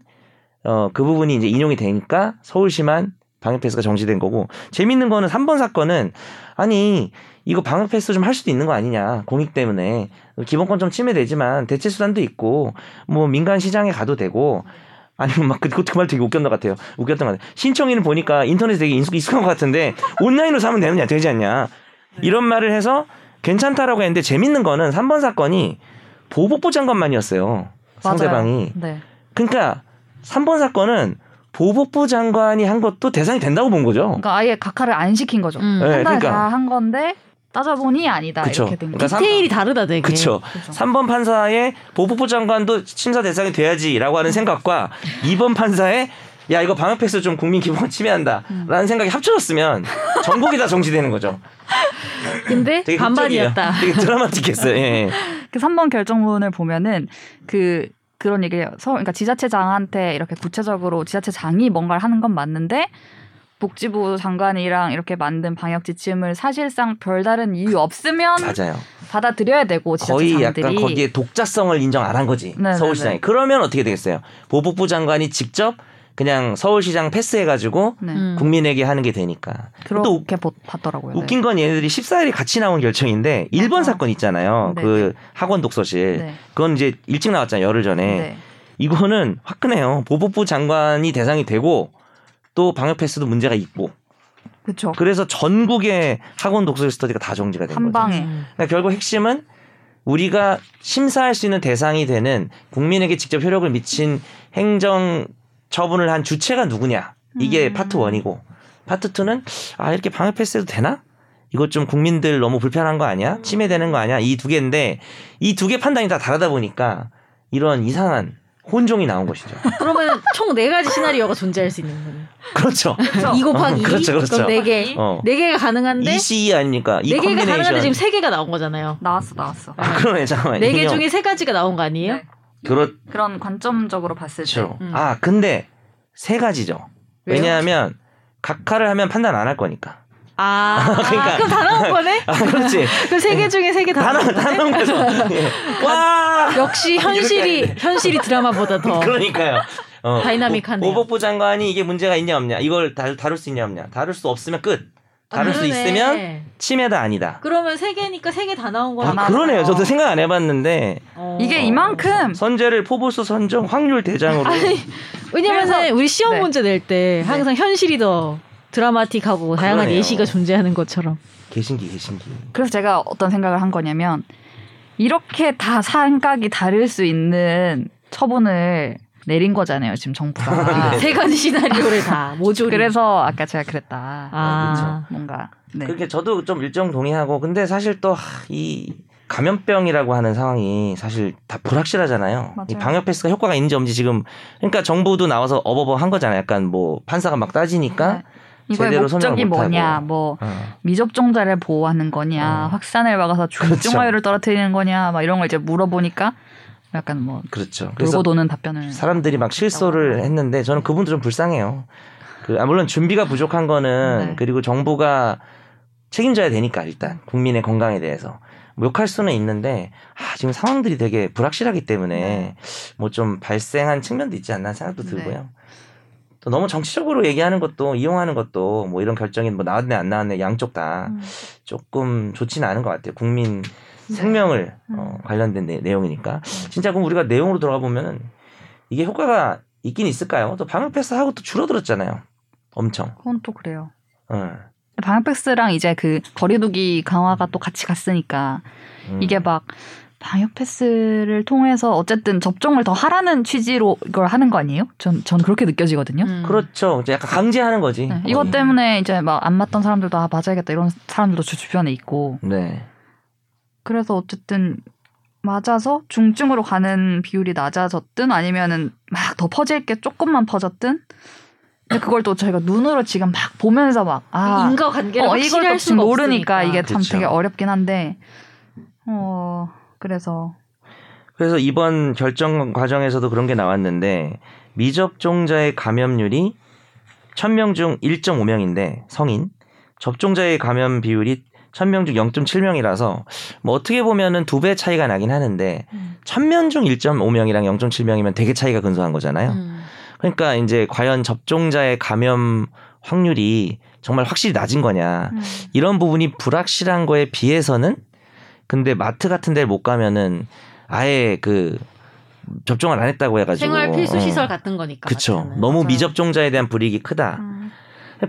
어, 그 부분이 이제 인용이 되니까 서울시만 방역 패스가 정지된 거고 재밌는 거는 3번 사건은 아니 이거 방역 패스 좀 할 수도 있는 거 아니냐 공익 때문에 기본권 좀 침해되지만 대체 수단도 있고 뭐 민간 시장에 가도 되고 아니면 막 그것 그말 되게 웃겼던 것 같아요. 웃겼던 것 같아요. 신청인을 보니까 인터넷 되게 익숙, 익숙한 것 같은데 온라인으로 사면 되느냐 되지 않냐 이런 말을 해서 괜찮다라고 했는데 재밌는 거는 3번 사건이 보복부 장관만이었어요. 상대방이. 네. 그러니까 3번 사건은 보복부 장관이 한 것도 대상이 된다고 본 거죠. 그러니까 아예 각하를 안 시킨 거죠. 음. 네, 판단을 그러니까. 다한 건데 따져보니 아니다 그쵸. 이렇게 된 그러니까 디테일이 다르다 되게. 그렇죠. 그죠. 3번 판사의 보복부 장관도 심사 대상이 돼야지라고 하는 생각과 2번 판사의 야 이거 방역 패스 좀 국민 기본 침해한다라는 생각이 합쳐졌으면 전국이 다 정지되는 거죠. 근데 되게 반반이었다. 되게 드라마틱했어요. 예. 그 3번 결정문을 보면은 그 그런 얘기를 서 그러니까 지자체장한테 이렇게 구체적으로 지자체장이 뭔가를 하는 건 맞는데 복지부 장관이랑 이렇게 만든 방역 지침을 사실상 별다른 이유 없으면 맞아요. 받아들여야 되고 거의 약간 거기에 독자성을 인정 안 한 거지 네네네. 서울시장이. 그러면 어떻게 되겠어요? 보복부 장관이 직접 그냥 서울시장 패스해가지고 네. 음. 국민에게 하는 게 되니까. 또 그렇게 보- 봤더라고요. 네. 웃긴 건 얘네들이 14일에 같이 나온 결정인데 1번 맞아. 사건 있잖아요. 네. 그 학원 독서실. 네. 그건 이제 일찍 나왔잖아요. 열흘 전에. 네. 이거는 화끈해요. 보복부 장관이 대상이 되고 또 방역 패스도 문제가 있고. 그렇죠. 그래서 전국의 학원 독서실 스터디가 다 정지가 된한 거죠. 방에 음. 그러니까 결국 핵심은 우리가 심사할 수 있는 대상이 되는 국민에게 직접 효력을 미친 행정 처분을 한 주체가 누구냐. 이게 음. 파트 1이고 파트 2는 아 이렇게 방역 패스해도 되나? 이것 좀 국민들 너무 불편한 거 아니야? 침해되는 거 아니야? 이 두 개인데 이 두 개 판단이 다 다르다 보니까 이런 이상한 혼종이 나온 것이죠. (laughs) 그러면 총 네 가지 시나리오가 존재할 수 있는 거예요. 그렇죠. 2 곱하기 2? 그렇죠, 그렇죠. 그럼 4개. 어. 네 개가 가능한데 ECE 아닙니까? 이네 개가 가능한데. 지금 세 개가 나온 거잖아요. 나왔어 나왔어. 아, 그러네 잠깐만. 네 개. 중에 세 가지가 나온 거 아니에요? 네. 그렇죠. 그런 관점적으로 봤을 때 음. 아 근데 세 가지죠. 왜요? 왜냐하면 각하를 하면 판단 안 할 거니까. 아, (laughs) 그러니까. 아, 그럼 다 나온 거네? 아 그렇지. (laughs) 그럼 세 개 중에 세 개다다 나온 나온 다 거네? 나온 거죠. (laughs) 예. 와. 역시 현실이 현실이 드라마보다 더 그러니까요. 어, 다이나믹하네요. 보복부 장관이 이게 문제가 있냐 없냐 이걸 다, 다룰 수 있냐 없냐 다룰 수 없으면 끝. 다룰 수 아. 있으면 침해다 아니다. 그러면 세 개니까 세 개 다 나온 거네. 아. 그러네요. 저도 생각 안 해봤는데 어. 이게 이만큼 선제를 포보수 선정 확률 대장으로 아니, 왜냐면은 그래서- 우리 시험 네. 문제 낼 때 항상 현실이 더 드라마틱하고 다양한 그러네요. 예시가 존재하는 것처럼. 개신기 개신기. 그래서 제가 어떤 생각을 한 거냐면 이렇게 다 생각이 다를 수 있는 처분을 내린 거잖아요 지금 정부가. (laughs) 네. 세 가지 시나리오를 다 (laughs) 모조리. 그래서 아까 제가 그랬다. 아, 뭔가 네. 그렇게 저도 좀 일정 동의하고 근데 사실 또 이 감염병이라고 하는 상황이 사실 다 불확실하잖아요. 맞아요. 이 방역 패스가 효과가 있는지 없는지 지금 그러니까 정부도 나와서 어버버 한 거잖아요. 약간 뭐 판사가 막 따지니까 네. 이거의 제대로 설명을 목적이. 뭐냐, 뭐 어. 미접종자를 보호하는 거냐, 어. 확산을 막아서 그렇죠. 중증화율을 떨어뜨리는 거냐, 막 이런 걸 이제 물어보니까 약간 뭐 그렇죠. 그래서 돌고 도는 답변을 사람들이 막 실소를 했는데 저는 그분도 좀 불쌍해요. 그 아, 물론 준비가 부족한 거는 네. 그리고 정부가 책임져야 되니까 일단 국민의 건강에 대해서 뭐 욕할 수는 있는데 아, 지금 상황들이 되게 불확실하기 때문에 네. 뭐좀 발생한 측면도 있지 않나 생각도 네. 들고요. 또 너무 정치적으로 얘기하는 것도 이용하는 것도 뭐 이런 결정이 뭐 나왔네 안 나왔네 양쪽 다 음. 조금 좋지는 않은 것 같아요. 국민 생명을 음. 어, 관련된 내, 용이니까 진짜 그럼 우리가 내용으로 들어가 보면은 이게 효과가 있긴 있을까요? 또 방역 패스 하고 또 줄어들었잖아요. 엄청. 그건 또 그래요. 어. 방역 패스랑 이제 그 거리두기 강화가 또 같이 갔으니까 음. 이게 막 방역 패스를 통해서 어쨌든 접종을 더 하라는 취지로 이걸 하는 거 아니에요? 전, 전 그렇게 느껴지거든요. 음. 그렇죠. 이제 약간 강제하는 거지. 네. 이것 때문에 이제 막 안 맞던 사람들도 아 맞아야겠다 이런 사람들도 주 주변에 있고 네. 그래서 어쨌든 맞아서 중증으로 가는 비율이 낮아졌든 아니면은 막 더 퍼질 게 조금만 퍼졌든 근데 그걸 또 저희가 눈으로 지금 막 보면서 막 아 인과 관계를 어, 확실히 이걸 할또 수가 모르니까 없으니까. 이게 참 그쵸. 되게 어렵긴 한데 어 그래서 그래서 이번 결정 과정에서도 그런 게 나왔는데 미접종자의 감염률이 1000명 중 1.5명인데 성인 접종자의 감염 비율이 1000명 중 0.7명이라서 뭐 어떻게 보면은 두 배 차이가 나긴 하는데 음. 1000명 중 1.5명이랑 0.7명이면 되게 차이가 근소한 거잖아요. 음. 그러니까 이제 과연 접종자의 감염 확률이 정말 확실히 낮은 거냐. 음. 이런 부분이 불확실한 거에 비해서는 근데 마트 같은 데를 못 가면은 아예 그 접종을 안 했다고 해가지고 생활 필수 어. 시설 같은 거니까. 그쵸. 너무 맞아요. 미접종자에 대한 불이익이 크다 음.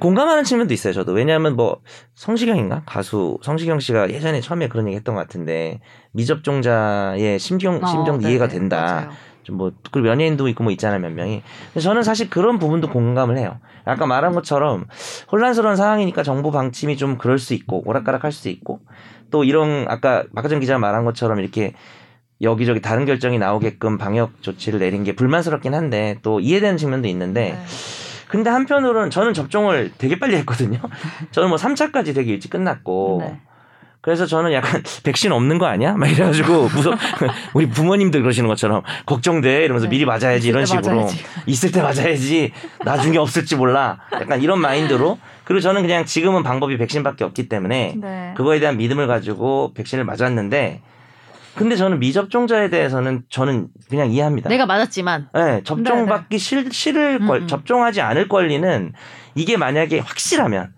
공감하는 측면도 있어요 저도. 왜냐하면 뭐 성시경인가? 가수 성시경 씨가 예전에 처음에 그런 얘기 했던 것 같은데 미접종자의 심경 어, 심정도 네네, 이해가 된다. 맞아요. 좀뭐 그리고 연예인도 있고 뭐 있잖아요 몇 명이. 근데 저는 사실 그런 부분도 공감을 해요. 아까 말한 것처럼 혼란스러운 상황이니까 정부 방침이 좀 그럴 수 있고 오락가락할 수 있고 또 이런 아까 박하정 기자 말한 것처럼 이렇게 여기저기 다른 결정이 나오게끔 방역 조치를 내린 게 불만스럽긴 한데 또 이해되는 측면도 있는데 네. 근데 한편으로는 저는 접종을 되게 빨리 했거든요. (laughs) 저는 뭐 3차까지 되게 일찍 끝났고 네. 그래서 저는 약간 (laughs) 백신 없는 거 아니야? 막 이래가지고 무서 (laughs) 우리 부모님들 그러시는 것처럼 걱정돼 이러면서 네. 미리 맞아야지 이런 식으로 맞아야지. 있을 때 맞아야지 나중에 없을지 몰라 약간 이런 마인드로 그리고 저는 그냥 지금은 방법이 백신밖에 없기 때문에 네. 그거에 대한 믿음을 가지고 백신을 맞았는데 근데 저는 미접종자에 대해서는 저는 그냥 이해합니다. 내가 맞았지만 네, 접종받기 싫, 싫을 걸, 음, 음. 접종하지 않을 권리는 이게 만약에 확실하면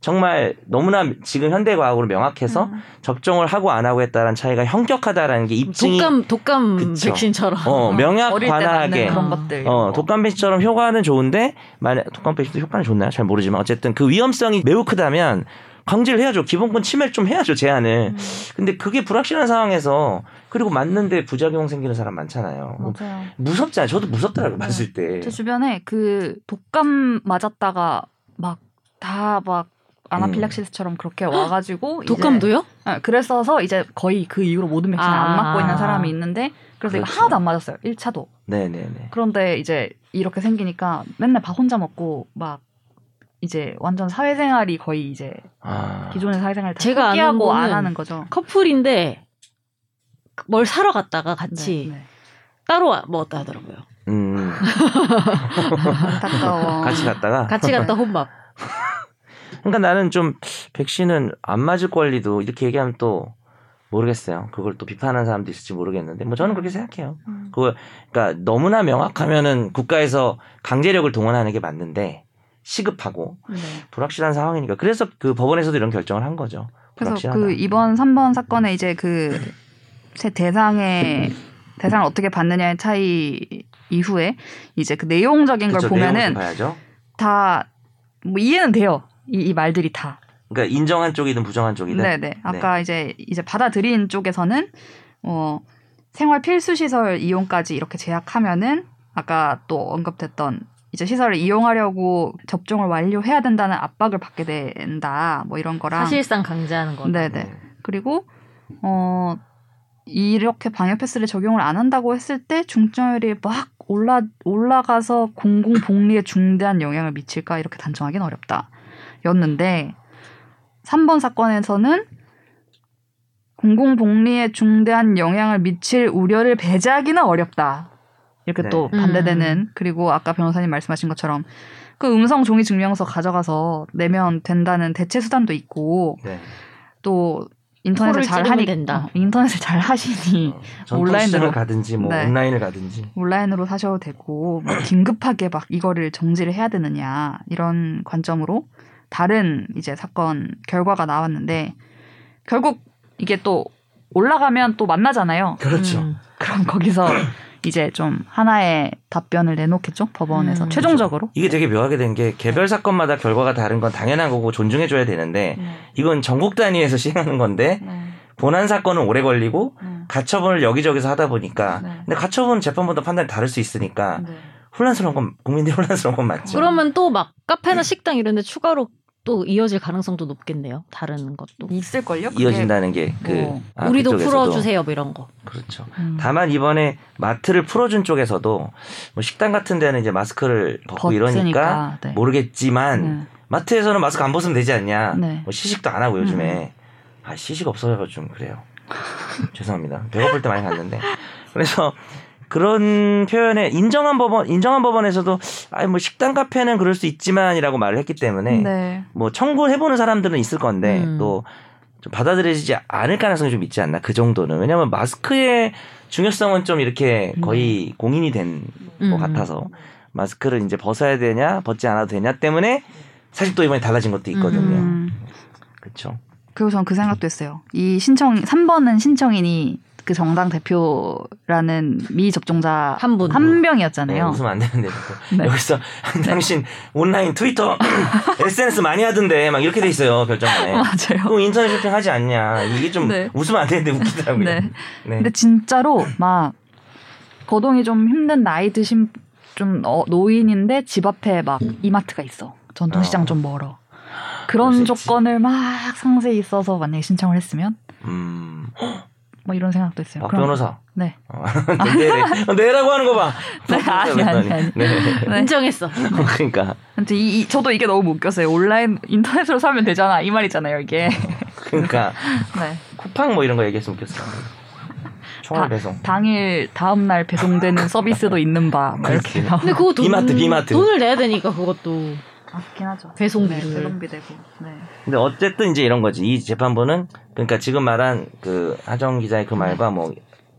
정말 너무나 지금 현대 과학으로 명확해서 음. 접종을 하고 안 하고에 따른 차이가 현격하다라는 게 입증이 독감 독감 그쵸. 백신처럼. 어, 명확 어릴 때 맞는 관하게 그런 어. 것들 어, 독감 백신처럼 효과는 좋은데 만약 독감 백신도 효과는 좋나요? 잘 모르지만 어쨌든 그 위험성이 매우 크다면 강제를 해야죠. 기본권 침해를 좀 해야죠. 제한을. 음. 근데 그게 불확실한 상황에서 그리고 맞는데 부작용 생기는 사람 많잖아요. 뭐 맞아요. 무섭잖아요. 저도 무섭더라고요. 네. 봤을 때. 제 주변에 그 독감 맞았다가 막다막 아나필락시스처럼 그렇게 와가지고 독감도요? 네, 그랬어서 이제 거의 그 이후로 모든 백신을 아. 안 맞고 있는 사람이 있는데 그래서 이거 그렇죠. 하나도 안 맞았어요. 1차도. 네네네. 그런데 이제 이렇게 생기니까 맨날 밥 혼자 먹고 막 이제 완전 사회생활이 거의 이제 아. 기존의 사회생활 다 제가 포기하고 안 하는 거죠. 커플인데 뭘 사러 갔다가 같이 네, 네. 따로 와- 먹었다 하더라고요. 음. (laughs) 안타까워. 같이 갔다가. 같이 갔다 혼밥. (laughs) 그러니까 나는 좀 백신은 안 맞을 권리도 이렇게 얘기하면 또 모르겠어요. 그걸 또 비판하는 사람도 있을지 모르겠는데 뭐 저는 그렇게 생각해요. 음. 그거 그러니까 너무나 명확하면은 국가에서 강제력을 동원하는 게 맞는데 시급하고 네. 불확실한 상황이니까 그래서 그 법원에서도 이런 결정을 한 거죠. 그래서 불확실하다. 그 이번 3번 사건에 이제 그세 대상의 (laughs) 대상을 어떻게 받느냐의 차이 이후에 이제 그 내용적인 걸 그쵸, 좀 보면은. 다 뭐 이해는 돼요. 이, 이 말들이 다. 그러니까 인정한 쪽이든 부정한 쪽이든 네네. 아까 이제 이제 받아들인 쪽에서는 어 생활 필수 시설 이용까지 이렇게 제약하면은 아까 또 언급됐던 이제 시설을 이용하려고 접종을 완료해야 된다는 압박을 받게 된다. 뭐 이런 거랑 사실상 강제하는 거. 네네. 네. 그리고 어 이렇게 방역 패스를 적용을 안 한다고 했을 때 중증률이 막 올라 올라가서 공공 복리에 중대한 영향을 미칠까 이렇게 단정하기는 어렵다. 였는데 3번 사건에서는 공공 복리에 중대한 영향을 미칠 우려를 배제하기는 어렵다. 이렇게 네. 또 반대되는 그리고 아까 변호사님 말씀하신 것처럼 그 음성 종이 증명서 가져가서 내면 된다는 대체 수단도 있고 네. 또 인터넷을 잘 하니 된다. 어, 인터넷을 잘 하시니 전통 온라인으로. 가든지 뭐 네. 온라인을 가든지 온라인으로 사셔도 되고 뭐 긴급하게 막 이거를 정지를 해야 되느냐 이런 관점으로 다른 이제 사건 결과가 나왔는데 결국 이게 또 올라가면 또 만나잖아요. 그렇죠. 음. 그럼 거기서 이제 좀 하나의 답변을 내놓겠죠 법원에서 음. 최종적으로. 이게 되게 묘하게 된 게 개별 사건마다 결과가 다른 건 당연한 거고 존중해줘야 되는데 이건 전국 단위에서 시행하는 건데 본안 사건은 오래 걸리고 가처분을 여기저기서 하다 보니까 네. 근데 가처분 재판보다 판단이 다를 수 있으니까 혼란스러운 건 국민들이 혼란스러운 건 맞죠. 그러면 또 막 카페나 식당 이런 데 추가로 또 이어질 가능성도 높겠네요. 다른 것도. 있을걸요? 이어진다는 게그 뭐, 우리도 그쪽에서도. 풀어주세요, 뭐 이런 거. 그렇죠. 음. 다만 이번에 마트를 풀어준 쪽에서도 뭐 식당 같은 데는 이제 마스크를 벗고 이러니까 벗으니까, 네. 모르겠지만 네. 마트에서는 마스크 안 벗으면 되지 않냐. 네. 뭐 시식도 안 하고 요즘에 아 시식 없어서 좀 그래요. 죄송합니다. 배고플 때 많이 갔는데 그래서 그런 표현에 인정한 법원 인정한 법원에서도 아니 뭐 식당 카페는 그럴 수 있지만이라고 말을 했기 때문에 네. 뭐 청구해 보는 사람들은 있을 건데 음. 또좀 받아들여지지 않을 가능성이 좀 있지 않나 그 정도는 왜냐하면 마스크의 중요성은 좀 이렇게 거의 공인이 된것 음. 같아서 마스크를 이제 벗어야 되냐 벗지 않아도 되냐 때문에 사실 또 이번에 달라진 것도 있거든요. 음. 그렇죠. 그리고 전 그 생각도 했어요. 이 신청 3번은 신청인이 그 정당 대표라는 미접종자 한 분. 한 네, 명이었잖아요. 웃으면 안 되는데 또. (laughs) 네. 여기서 당신 온라인 트위터 (laughs) SNS 많이 하던데 막 이렇게 돼 있어요 결정문에. 맞아요. 그럼 인터넷 쇼핑 하지 않냐 이게 좀 네. 웃으면 안 되는데 웃기더라고요. 네. 네. 근데 진짜로 막 거동이 좀 힘든 나이 드신 좀 어, 노인인데 집 앞에 막 이마트가 있어. 전통시장 어. 좀 멀어. 그런. 조건을 막 상세히 써서 만약에 신청을 했으면 음. 뭐 이런 생각도 했어요. 박 그럼- 변호사. 네. 어, (laughs) 네, 네 라고 하는 거 봐. (laughs) 네, 아니, 아니. 아니. (laughs) 네. 네. 인정했어. 그러니까 아무튼 이, 이- 저도 이게 너무 웃겼어요. 온라인 인터넷으로 사면 되잖아 이 말이잖아요 이게. 그러니까 네. 쿠팡 뭐 이런 거 얘기했으면 좋겠어. 총알 다- 배송. 당일 다음 날 배송되는 서비스도 있는 바막 이렇게. 근데 그거 돈, 비마트, 비마트. 돈을 내야 되니까 그것도. 맞긴 하죠. 배송비를. 네, 배송비 되고. 네. 근데 어쨌든 이제 이런 거지. 이 재판부는 그러니까 지금 말한 그 하정 기자의 그 말과 뭐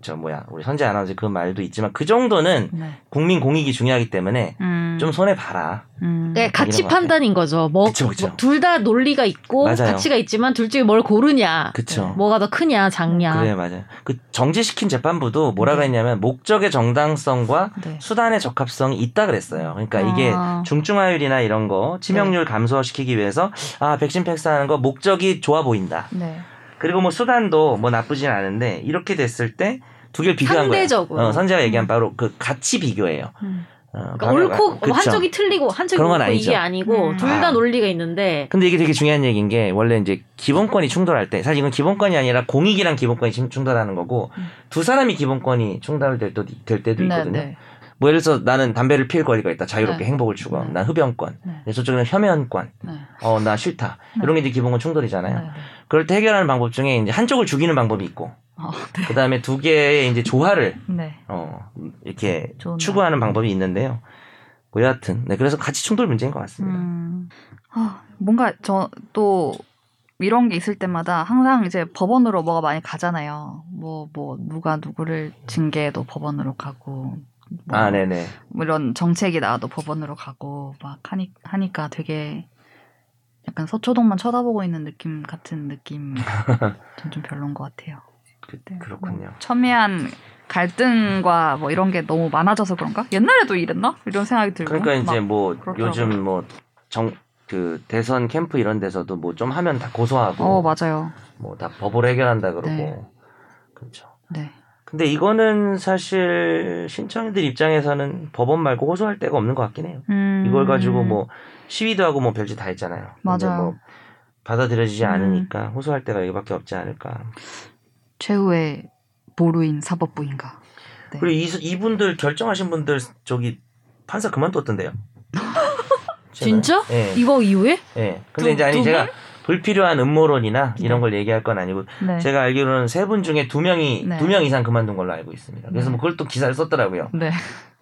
저 뭐야 우리 선재 아나운서 그 말도 있지만 그 정도는 네. 국민 공익이 중요하기 때문에 음. 좀 손해 봐라. 음. 네, 가치 판단인 거죠. 뭐, 그쵸, 그쵸. 둘다 논리가 있고 맞아요. 가치가 있지만 둘 중에 뭘 고르냐. 그쵸. 뭐가 더 크냐, 작냐. 그래 맞아요. 그 정지시킨 재판부도 뭐라 네. 그랬냐면 목적의 정당성과 네. 수단의 적합성이 있다 그랬어요. 그러니까 이게 아. 중증화율이나 이런 거 치명률 감소시키기 위해서 아 백신 패스하는 거 목적이 좋아 보인다. 네. 그리고 뭐 수단도 뭐 나쁘진 않은데 이렇게 됐을 때 두 개를 비교한 거예요. 상대적으로. 어, 선재가 얘기한 바로 그 가치 비교예요. 음. 어, 그러니까 옳고 그쵸. 한쪽이 틀리고 한쪽이 그런 건 옳고 아니죠. 이게 아니고 음. 둘다 아. 논리가 있는데 근데 이게 되게 중요한 얘기인 게 원래 이제 기본권이 충돌할 때 사실 이건 기본권이 아니라 공익이랑 기본권이 침- 충돌하는 거고 음. 두 사람이 기본권이 충돌될 때도, 될 때도 네, 있거든요. 네. 뭐 예를 들어서 나는 담배를 피울 거리가 있다. 자유롭게 네. 행복을 추구함. 네. 난 흡연권. 네. 저쪽에는 혐연권. 네. 어, 나 싫다. 네. 이런 게 이제 기본권 충돌이잖아요. 네. 그럴 때 해결하는 방법 중에 이제 한쪽을 죽이는 방법이 있고, 어, 그 다음에 두 개의 이제 조화를, 네. 어, 이렇게 추구하는 방법이 있는데요. 뭐 여하튼, 네, 그래서 같이 충돌 문제인 것 같습니다. 음. 아, 뭔가 저 또 이런 게 있을 때마다 항상 이제 법원으로 뭐가 많이 가잖아요. 뭐, 뭐, 누가 누구를 징계해도 법원으로 가고. 뭐 아, 네네. 뭐 이런 정책이 나와도 법원으로 가고 막 하니, 하니까 되게 약간 서초동만 쳐다보고 있는 느낌 같은 느낌 (laughs) 좀, 좀 별론 것 같아요. 그, 네. 그렇군요. 첨예한 갈등과 뭐 이런 게 너무 많아져서 그런가? 옛날에도 이랬나? 이런 생각이 들고. 그러니까 이제 막뭐 그렇더라고요. 요즘 뭐 정, 그 대선 캠프 이런 데서도 뭐 좀 하면 다 고소하고 어 맞아요. 뭐 다 법으로 해결한다 그러고 네. 그렇죠. 네. 근데 이거는 사실 신청인들 입장에서는 법원 말고 호소할 데가 없는 것 같긴 해요. 음, 이걸 가지고 뭐 시위도 하고 뭐 별짓 다 했잖아요. 맞아요. 뭐 받아들여지지 음. 않으니까 호소할 데가 여기밖에 없지 않을까. 최후의 보루인 사법부인가. 네. 그리고 이, 이분들 결정하신 분들 저기 판사 그만뒀던데요. (laughs) 진짜? 예. 이거 이후에 예. 근데 두- 이제 아니 두 제가 불필요한 음모론이나 이런 걸 얘기할 건 아니고 네. 제가 알기로는 세 분 중에 두 명이 네. 두명 이상 그만둔 걸로 알고 있습니다. 그래서 네. 뭐 그걸 또 기사를 썼더라고요. 네.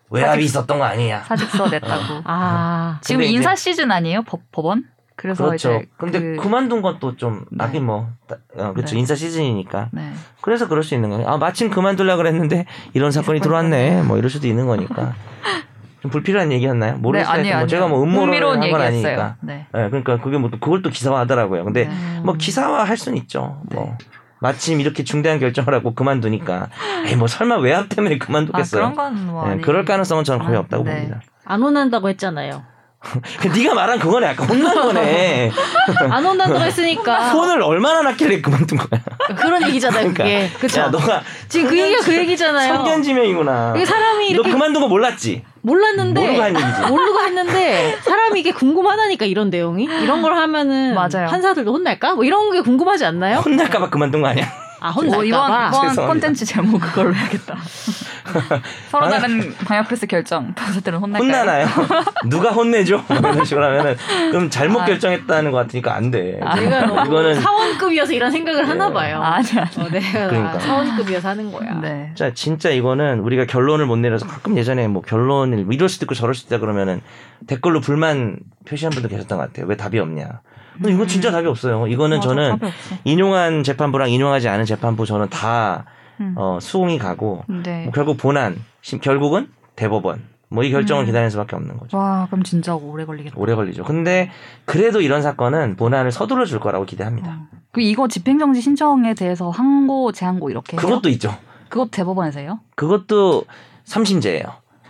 외압이 있었던 거 아니냐. 사직서 냈다고. (laughs) 아 지금 근데 이제- 인사 시즌 아니에요? 법, 법원? 그래서 그렇죠. 근데 그, 그... 만둔 건 또좀 네. 하긴 뭐 따- 어, 그렇죠. 네. 인사 시즌이니까. 네. 그래서 그럴 수 있는 거예요. 아 마침 그만둘라 그랬는데 이런 사건이 들어왔네. 뭐 이럴 수도 있는 거니까. (laughs) 좀 불필요한 얘기였나요? 모르겠어요. 네, 아니에요, 뭐 제가. 뭐 흥미로운 한 건. 아니니까. 네. 네, 그러니까 그게 뭐또 그걸 또 기사화하더라고요. 근데 네. 뭐 기사화 할 수는 있죠. 뭐 네. 마침 이렇게 중대한 결정을 하고 그만두니까 에이 뭐 설마 외압 때문에 아, 그만두겠어요. 그런 건뭐 네, 그럴 가능성은 저는 거의 없다고 네. 봅니다. 안 혼난다고 했잖아요. (laughs) 네가 말한 그거는 약간 혼난 거네. (laughs) 안 혼난다고 했으니까 폰을 얼마나 났길래 그만둔 거야. 그런 얘기잖아요. 그러니까. 그게 그쵸? 야, 너가 지금 그 얘기가 그 얘기잖아요. 선견지명이구나. 이게 사람이 너 이렇게 그만둔 거 몰랐지? 몰랐는데 모르고 한 얘기지. 모르고 했는데 사람이 이게 궁금하다니까 이런 내용이 이런 걸 하면은 맞아요. 판사들도 혼날까? 뭐 이런 게 궁금하지 않나요? 혼날까봐 그만둔 거 아니야? 아 어, 혼날까봐. 이번 이번 (laughs) 죄송합니다. 콘텐츠 제목 그걸로 해야겠다. (laughs) 서로 다른 방역 패스 결정. 판사들은 혼날까요? 혼나나요? (laughs) 누가 혼내죠? 뭐 이런 식으로 하면은 그럼 잘못 아. 결정했다는 것 같으니까 안 돼. 내가 너무 이거는 사원급이어서 이런 생각을 하나 봐요. 아니야. 어, 내가 그러니까. 사원급이어서 하는 거야. 네. 자, 진짜 이거는 우리가 결론을 못 내려서 가끔 예전에 뭐 결론을 이럴 수도 있고 저럴 수도 있다 그러면은 댓글로 불만 표시한 분도 계셨던 것 같아요. 왜 답이 없냐. 근데 이건 진짜 답이 없어요. 이거는 맞아, 저는. 인용한 재판부랑 인용하지 않은 재판부 저는 다 음. 어, 수긍이 가고 네. 뭐 결국 본안, 심- 결국은 대법원 뭐 이 결정을 음. 기다리는 수밖에 없는 거죠. 와, 그럼 진짜 오래 걸리겠다. 오래 걸리죠. 근데 그래도 이런 사건은 본안을 서둘러 줄 거라고 기대합니다. 어. 그 이거 집행정지 신청에 대해서 항고, 재항고 이렇게 해요? 그것도 있죠. 그것 대법원에서 해요? 그것도 삼심제예요.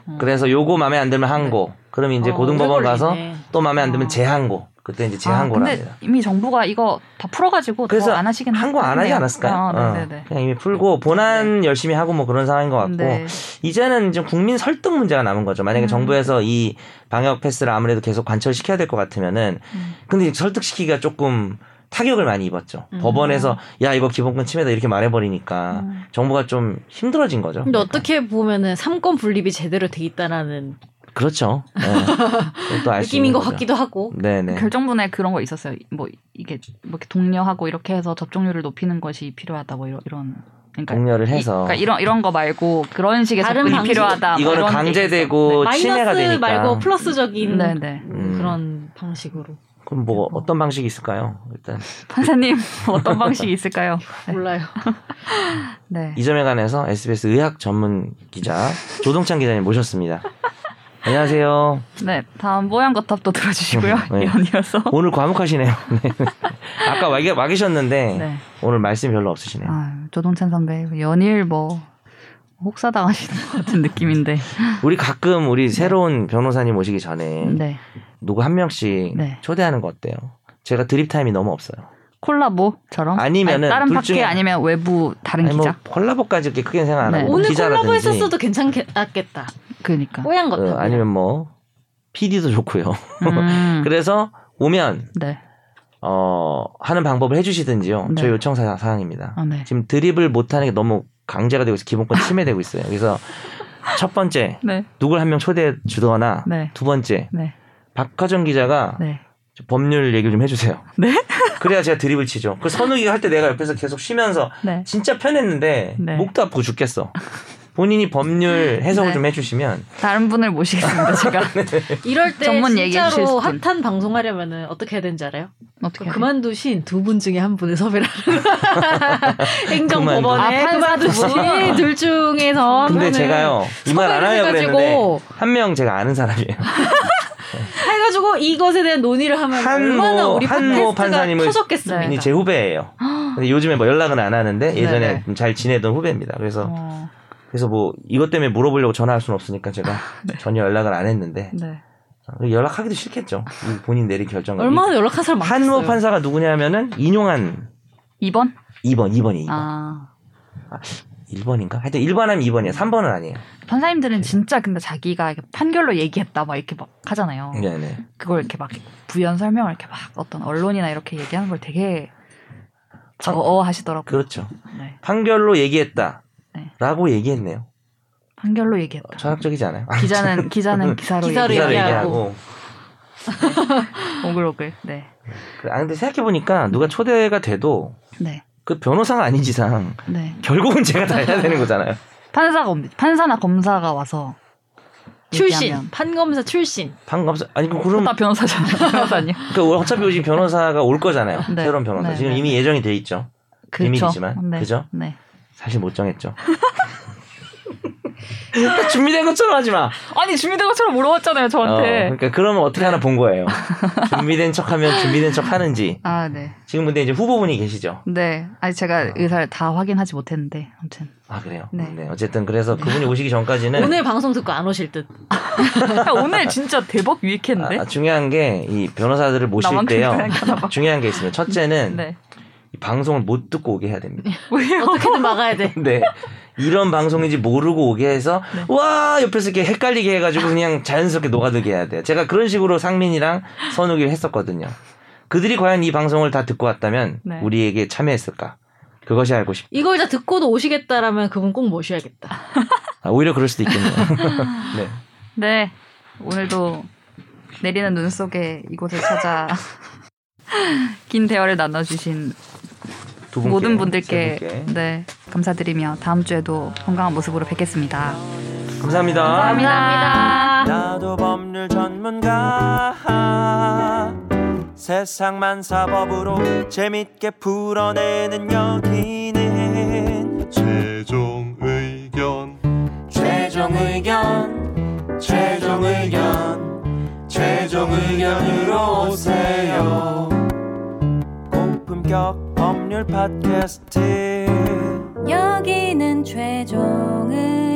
음. 그래서 요거 마음에 안 들면 항고. 그럼 이제 어, 고등법원 가서. 또 마음에 안 들면 어. 재항고. 그때 이제 아, 근데 합니다. 이미 정부가 이거 다 풀어가지고 그래서 더안 하시겠네요. 항고 안 하지 않았을까요? 아, 어, 네네네. 그냥 이미 풀고 본안 열심히 하고 뭐 그런 상황인 것 같고 네. 이제는 좀 국민 설득 문제가 남은 거죠. 만약에 음. 정부에서 이 방역 패스를 아무래도 계속 관철시켜야 될 것 같으면은 음. 근데 설득시키기가 조금 타격을 많이 입었죠. 음. 법원에서 야 이거 기본권 침해다 이렇게 말해버리니까 음. 정부가 좀 힘들어진 거죠. 근데 그러니까. 어떻게 보면은 삼권 분립이 제대로 돼 있다라는 그렇죠. 네. 알수 느낌인 것 거죠. 같기도 하고. 네네. 결정문에 그런 거 있었어요. 뭐 이게 뭐 이렇게 독려하고 이렇게 해서 접종률을 높이는 것이 필요하다고 이런 이런 그러니까 독려를 이- 해서 그러니까 이런 이런 거 말고 그런 식의 다른 접근이 방식- 필요하다. 뭐 이거는 이런 게 강제되고 침해가 마이너스 되니까. 말고 플러스적인. 네네. 음. 그런 방식으로 그럼 뭐 어떤 방식이 있을까요? 일단 (laughs) 판사님 어떤 방식이 있을까요? 네. (laughs) 몰라요. 네. 이 점에 관해서 SBS 의학 전문 기자 조동찬 기자님 모셨습니다. 안녕하세요. 네. 다음 뽀얀 거탑도 들어주시고요. 네. 연이어서. 오늘 과묵하시네요. (laughs) 네. 아까 와, 와 계셨는데 네. 오늘 말씀이 별로 없으시네요. 아, 조동찬 선배 연일 뭐 혹사당하시는 것 같은 느낌인데. 우리 가끔 우리 새로운 변호사님 오시기 전에 네. 누구 한 명씩 네. 초대하는 거 어때요? 제가 드립 타임이 너무 없어요. 콜라보처럼 아니면은 아니, 다른 둘 팟캐 중에- 아니면 외부 다른 아니, 기자. 뭐 콜라보까지 이렇게 크게 생각 안 네. 하고 오늘 기자라든지 콜라보 했었어도 괜찮겠다. 그러니까. 뽀얀 것 어. 아니면 뭐 PD도 좋고요. 음, (laughs) 그래서 오면 네. 어, 하는 방법을 해주시든지요. 네. 저희 요청 사- 사항입니다. 아, 네. 지금 드립을 못하는 게 너무 강제가 되고 있어요. 기본권 (laughs) 침해되고 있어요. 그래서 첫 번째 네. 누굴 한 명 초대해 주거나 네. 두 번째 네. 박화정 기자가 네. 좀 법률 얘기를 좀 해주세요. (laughs) 네? 그래야 제가 드립을 치죠. 그 선우기가 할 때 내가 옆에서 계속 쉬면서 네. 진짜 편했는데 네. 목도 아프고 죽겠어. 본인이 법률 해석을 네. 좀 해주시면 다른 분을 모시겠습니다. 제가 (laughs) 이럴 때 전문 진짜로 분. 핫한 방송하려면은 어떻게 해야 되는지 알아요? 어떻게? 그만두신 두 분 중에 한 분을 섭외를 하는 (laughs) 행정법원에 아, 판사 두 분? 그만두신 둘 중에서 한 근데 제가요 이 말 안 하려고 해가지고 그랬는데 한 명 제가 아는 사람이에요. 해가지고 이것에 대한 논의를 하면 얼마나 우리 한모 판사님을- 터졌겠습니까? 이제 후배예요. 근데 요즘에 뭐 연락은 안 하는데 예전에 네네. 좀잘 지내던 후배입니다. 그래서 어, 그래서 뭐 이것 때문에 물어보려고 전화할 수는 없으니까 제가 (laughs) 네. 전혀 연락을 안 했는데 네. 어, 연락하기도 싫겠죠. 이 본인 내린 결정을. 얼마나 연락한 사람 많겠어요. 한모 판사가 누구냐면은 인용한 2번? 2번, 2번이 2번. 아. 1번인가? 하여튼 1번 하면 2번이에요. 3번은 아니에요. 판사님들은 진짜 근데 자기가 판결로 얘기했다 막 이렇게 막 하잖아요. 네네. 그걸 이렇게 막 부연 설명을 이렇게 막 어떤 언론이나 이렇게 얘기하는 걸 되게 저어 하시더라고요. 그렇죠. 네. 판결로 얘기했다. 네. 라고 얘기했네요. 판결로 얘기했다. 철학적이지 않아요? 기자는 기자는 기사로, 기사로 얘기하고. 얘기하고. (laughs) 오글오글. 네. 그래, 아, 근데 생각해 보니까 누가 초대가 돼도 네. 그 변호사가 아닌 이상 네. 결국은 제가 다 해야 되는 거잖아요. (laughs) 판사가 없- 판사나 검사가 와서 출신 얘기하면. 판검사 출신. 판검사 아니 그 그럼 다 변호사잖아요. (laughs) 변호사님. 그 어차피 요즘 변호사가 올 거잖아요. (laughs) 네. 새로운 변호사 네, 지금 네. 이미 예정이 돼 있죠. 그쵸. 비밀이지만. 네. 그죠? 네. 사실 못 정했죠. 준비된 것처럼 하지 마. 아니 준비된 것처럼 물어봤잖아요 어, 저한테. 그러니까 그러면 어떻게 하나 본 거예요. 준비된 척하면 준비된 척 하는지. 아 네. 지금 근데 이제 후보분이 계시죠. 네. 아니 제가 의사를 다 확인하지 못했는데 아무튼. 아 그래요. 네. 네. 어쨌든 그래서 그분이 오시기 전까지는 오늘 방송 듣고 안 오실 듯. 야, 오늘 진짜 대박 유익했는데. 아, 중요한 게 이 변호사들을 모실 때요. 중요한 게 있습니다. 첫째는 네. 이 방송을 못 듣고 오게 해야 됩니다. (laughs) 어떻게든 막아야 돼. (laughs) 네. 이런 방송인지 모르고 오게 해서 네. 와 옆에서 이렇게 헷갈리게 해가지고 그냥 자연스럽게 녹아들게 해야 돼요. 제가 그런 식으로 상민이랑 선욱이를 했었거든요. 그들이 과연 이 방송을 다 듣고 왔다면 네. 우리에게 참여했을까? 그것이 알고 싶다. 이걸 다 듣고도 오시겠다라면 그분 꼭 모셔야겠다. 아, 오히려 그럴 수도 있겠네요. (laughs) 네. 네. 오늘도 내리는 눈 속에 이곳을 찾아 긴 대화를 나눠주신 두 분께, 모든 세 분들께. 네 감사드리며 다음 주에도 건강한 모습으로 뵙겠습니다. 감사합니다. 감사합니다. 나도 법률 전문가 세상만 사법으로 재밌게 풀어내는 여기는 최종 의견 최종 의견 최종 의견 최종 의견으로 오세요 고품격 법률 팟캐스트. 여기는 최종 의견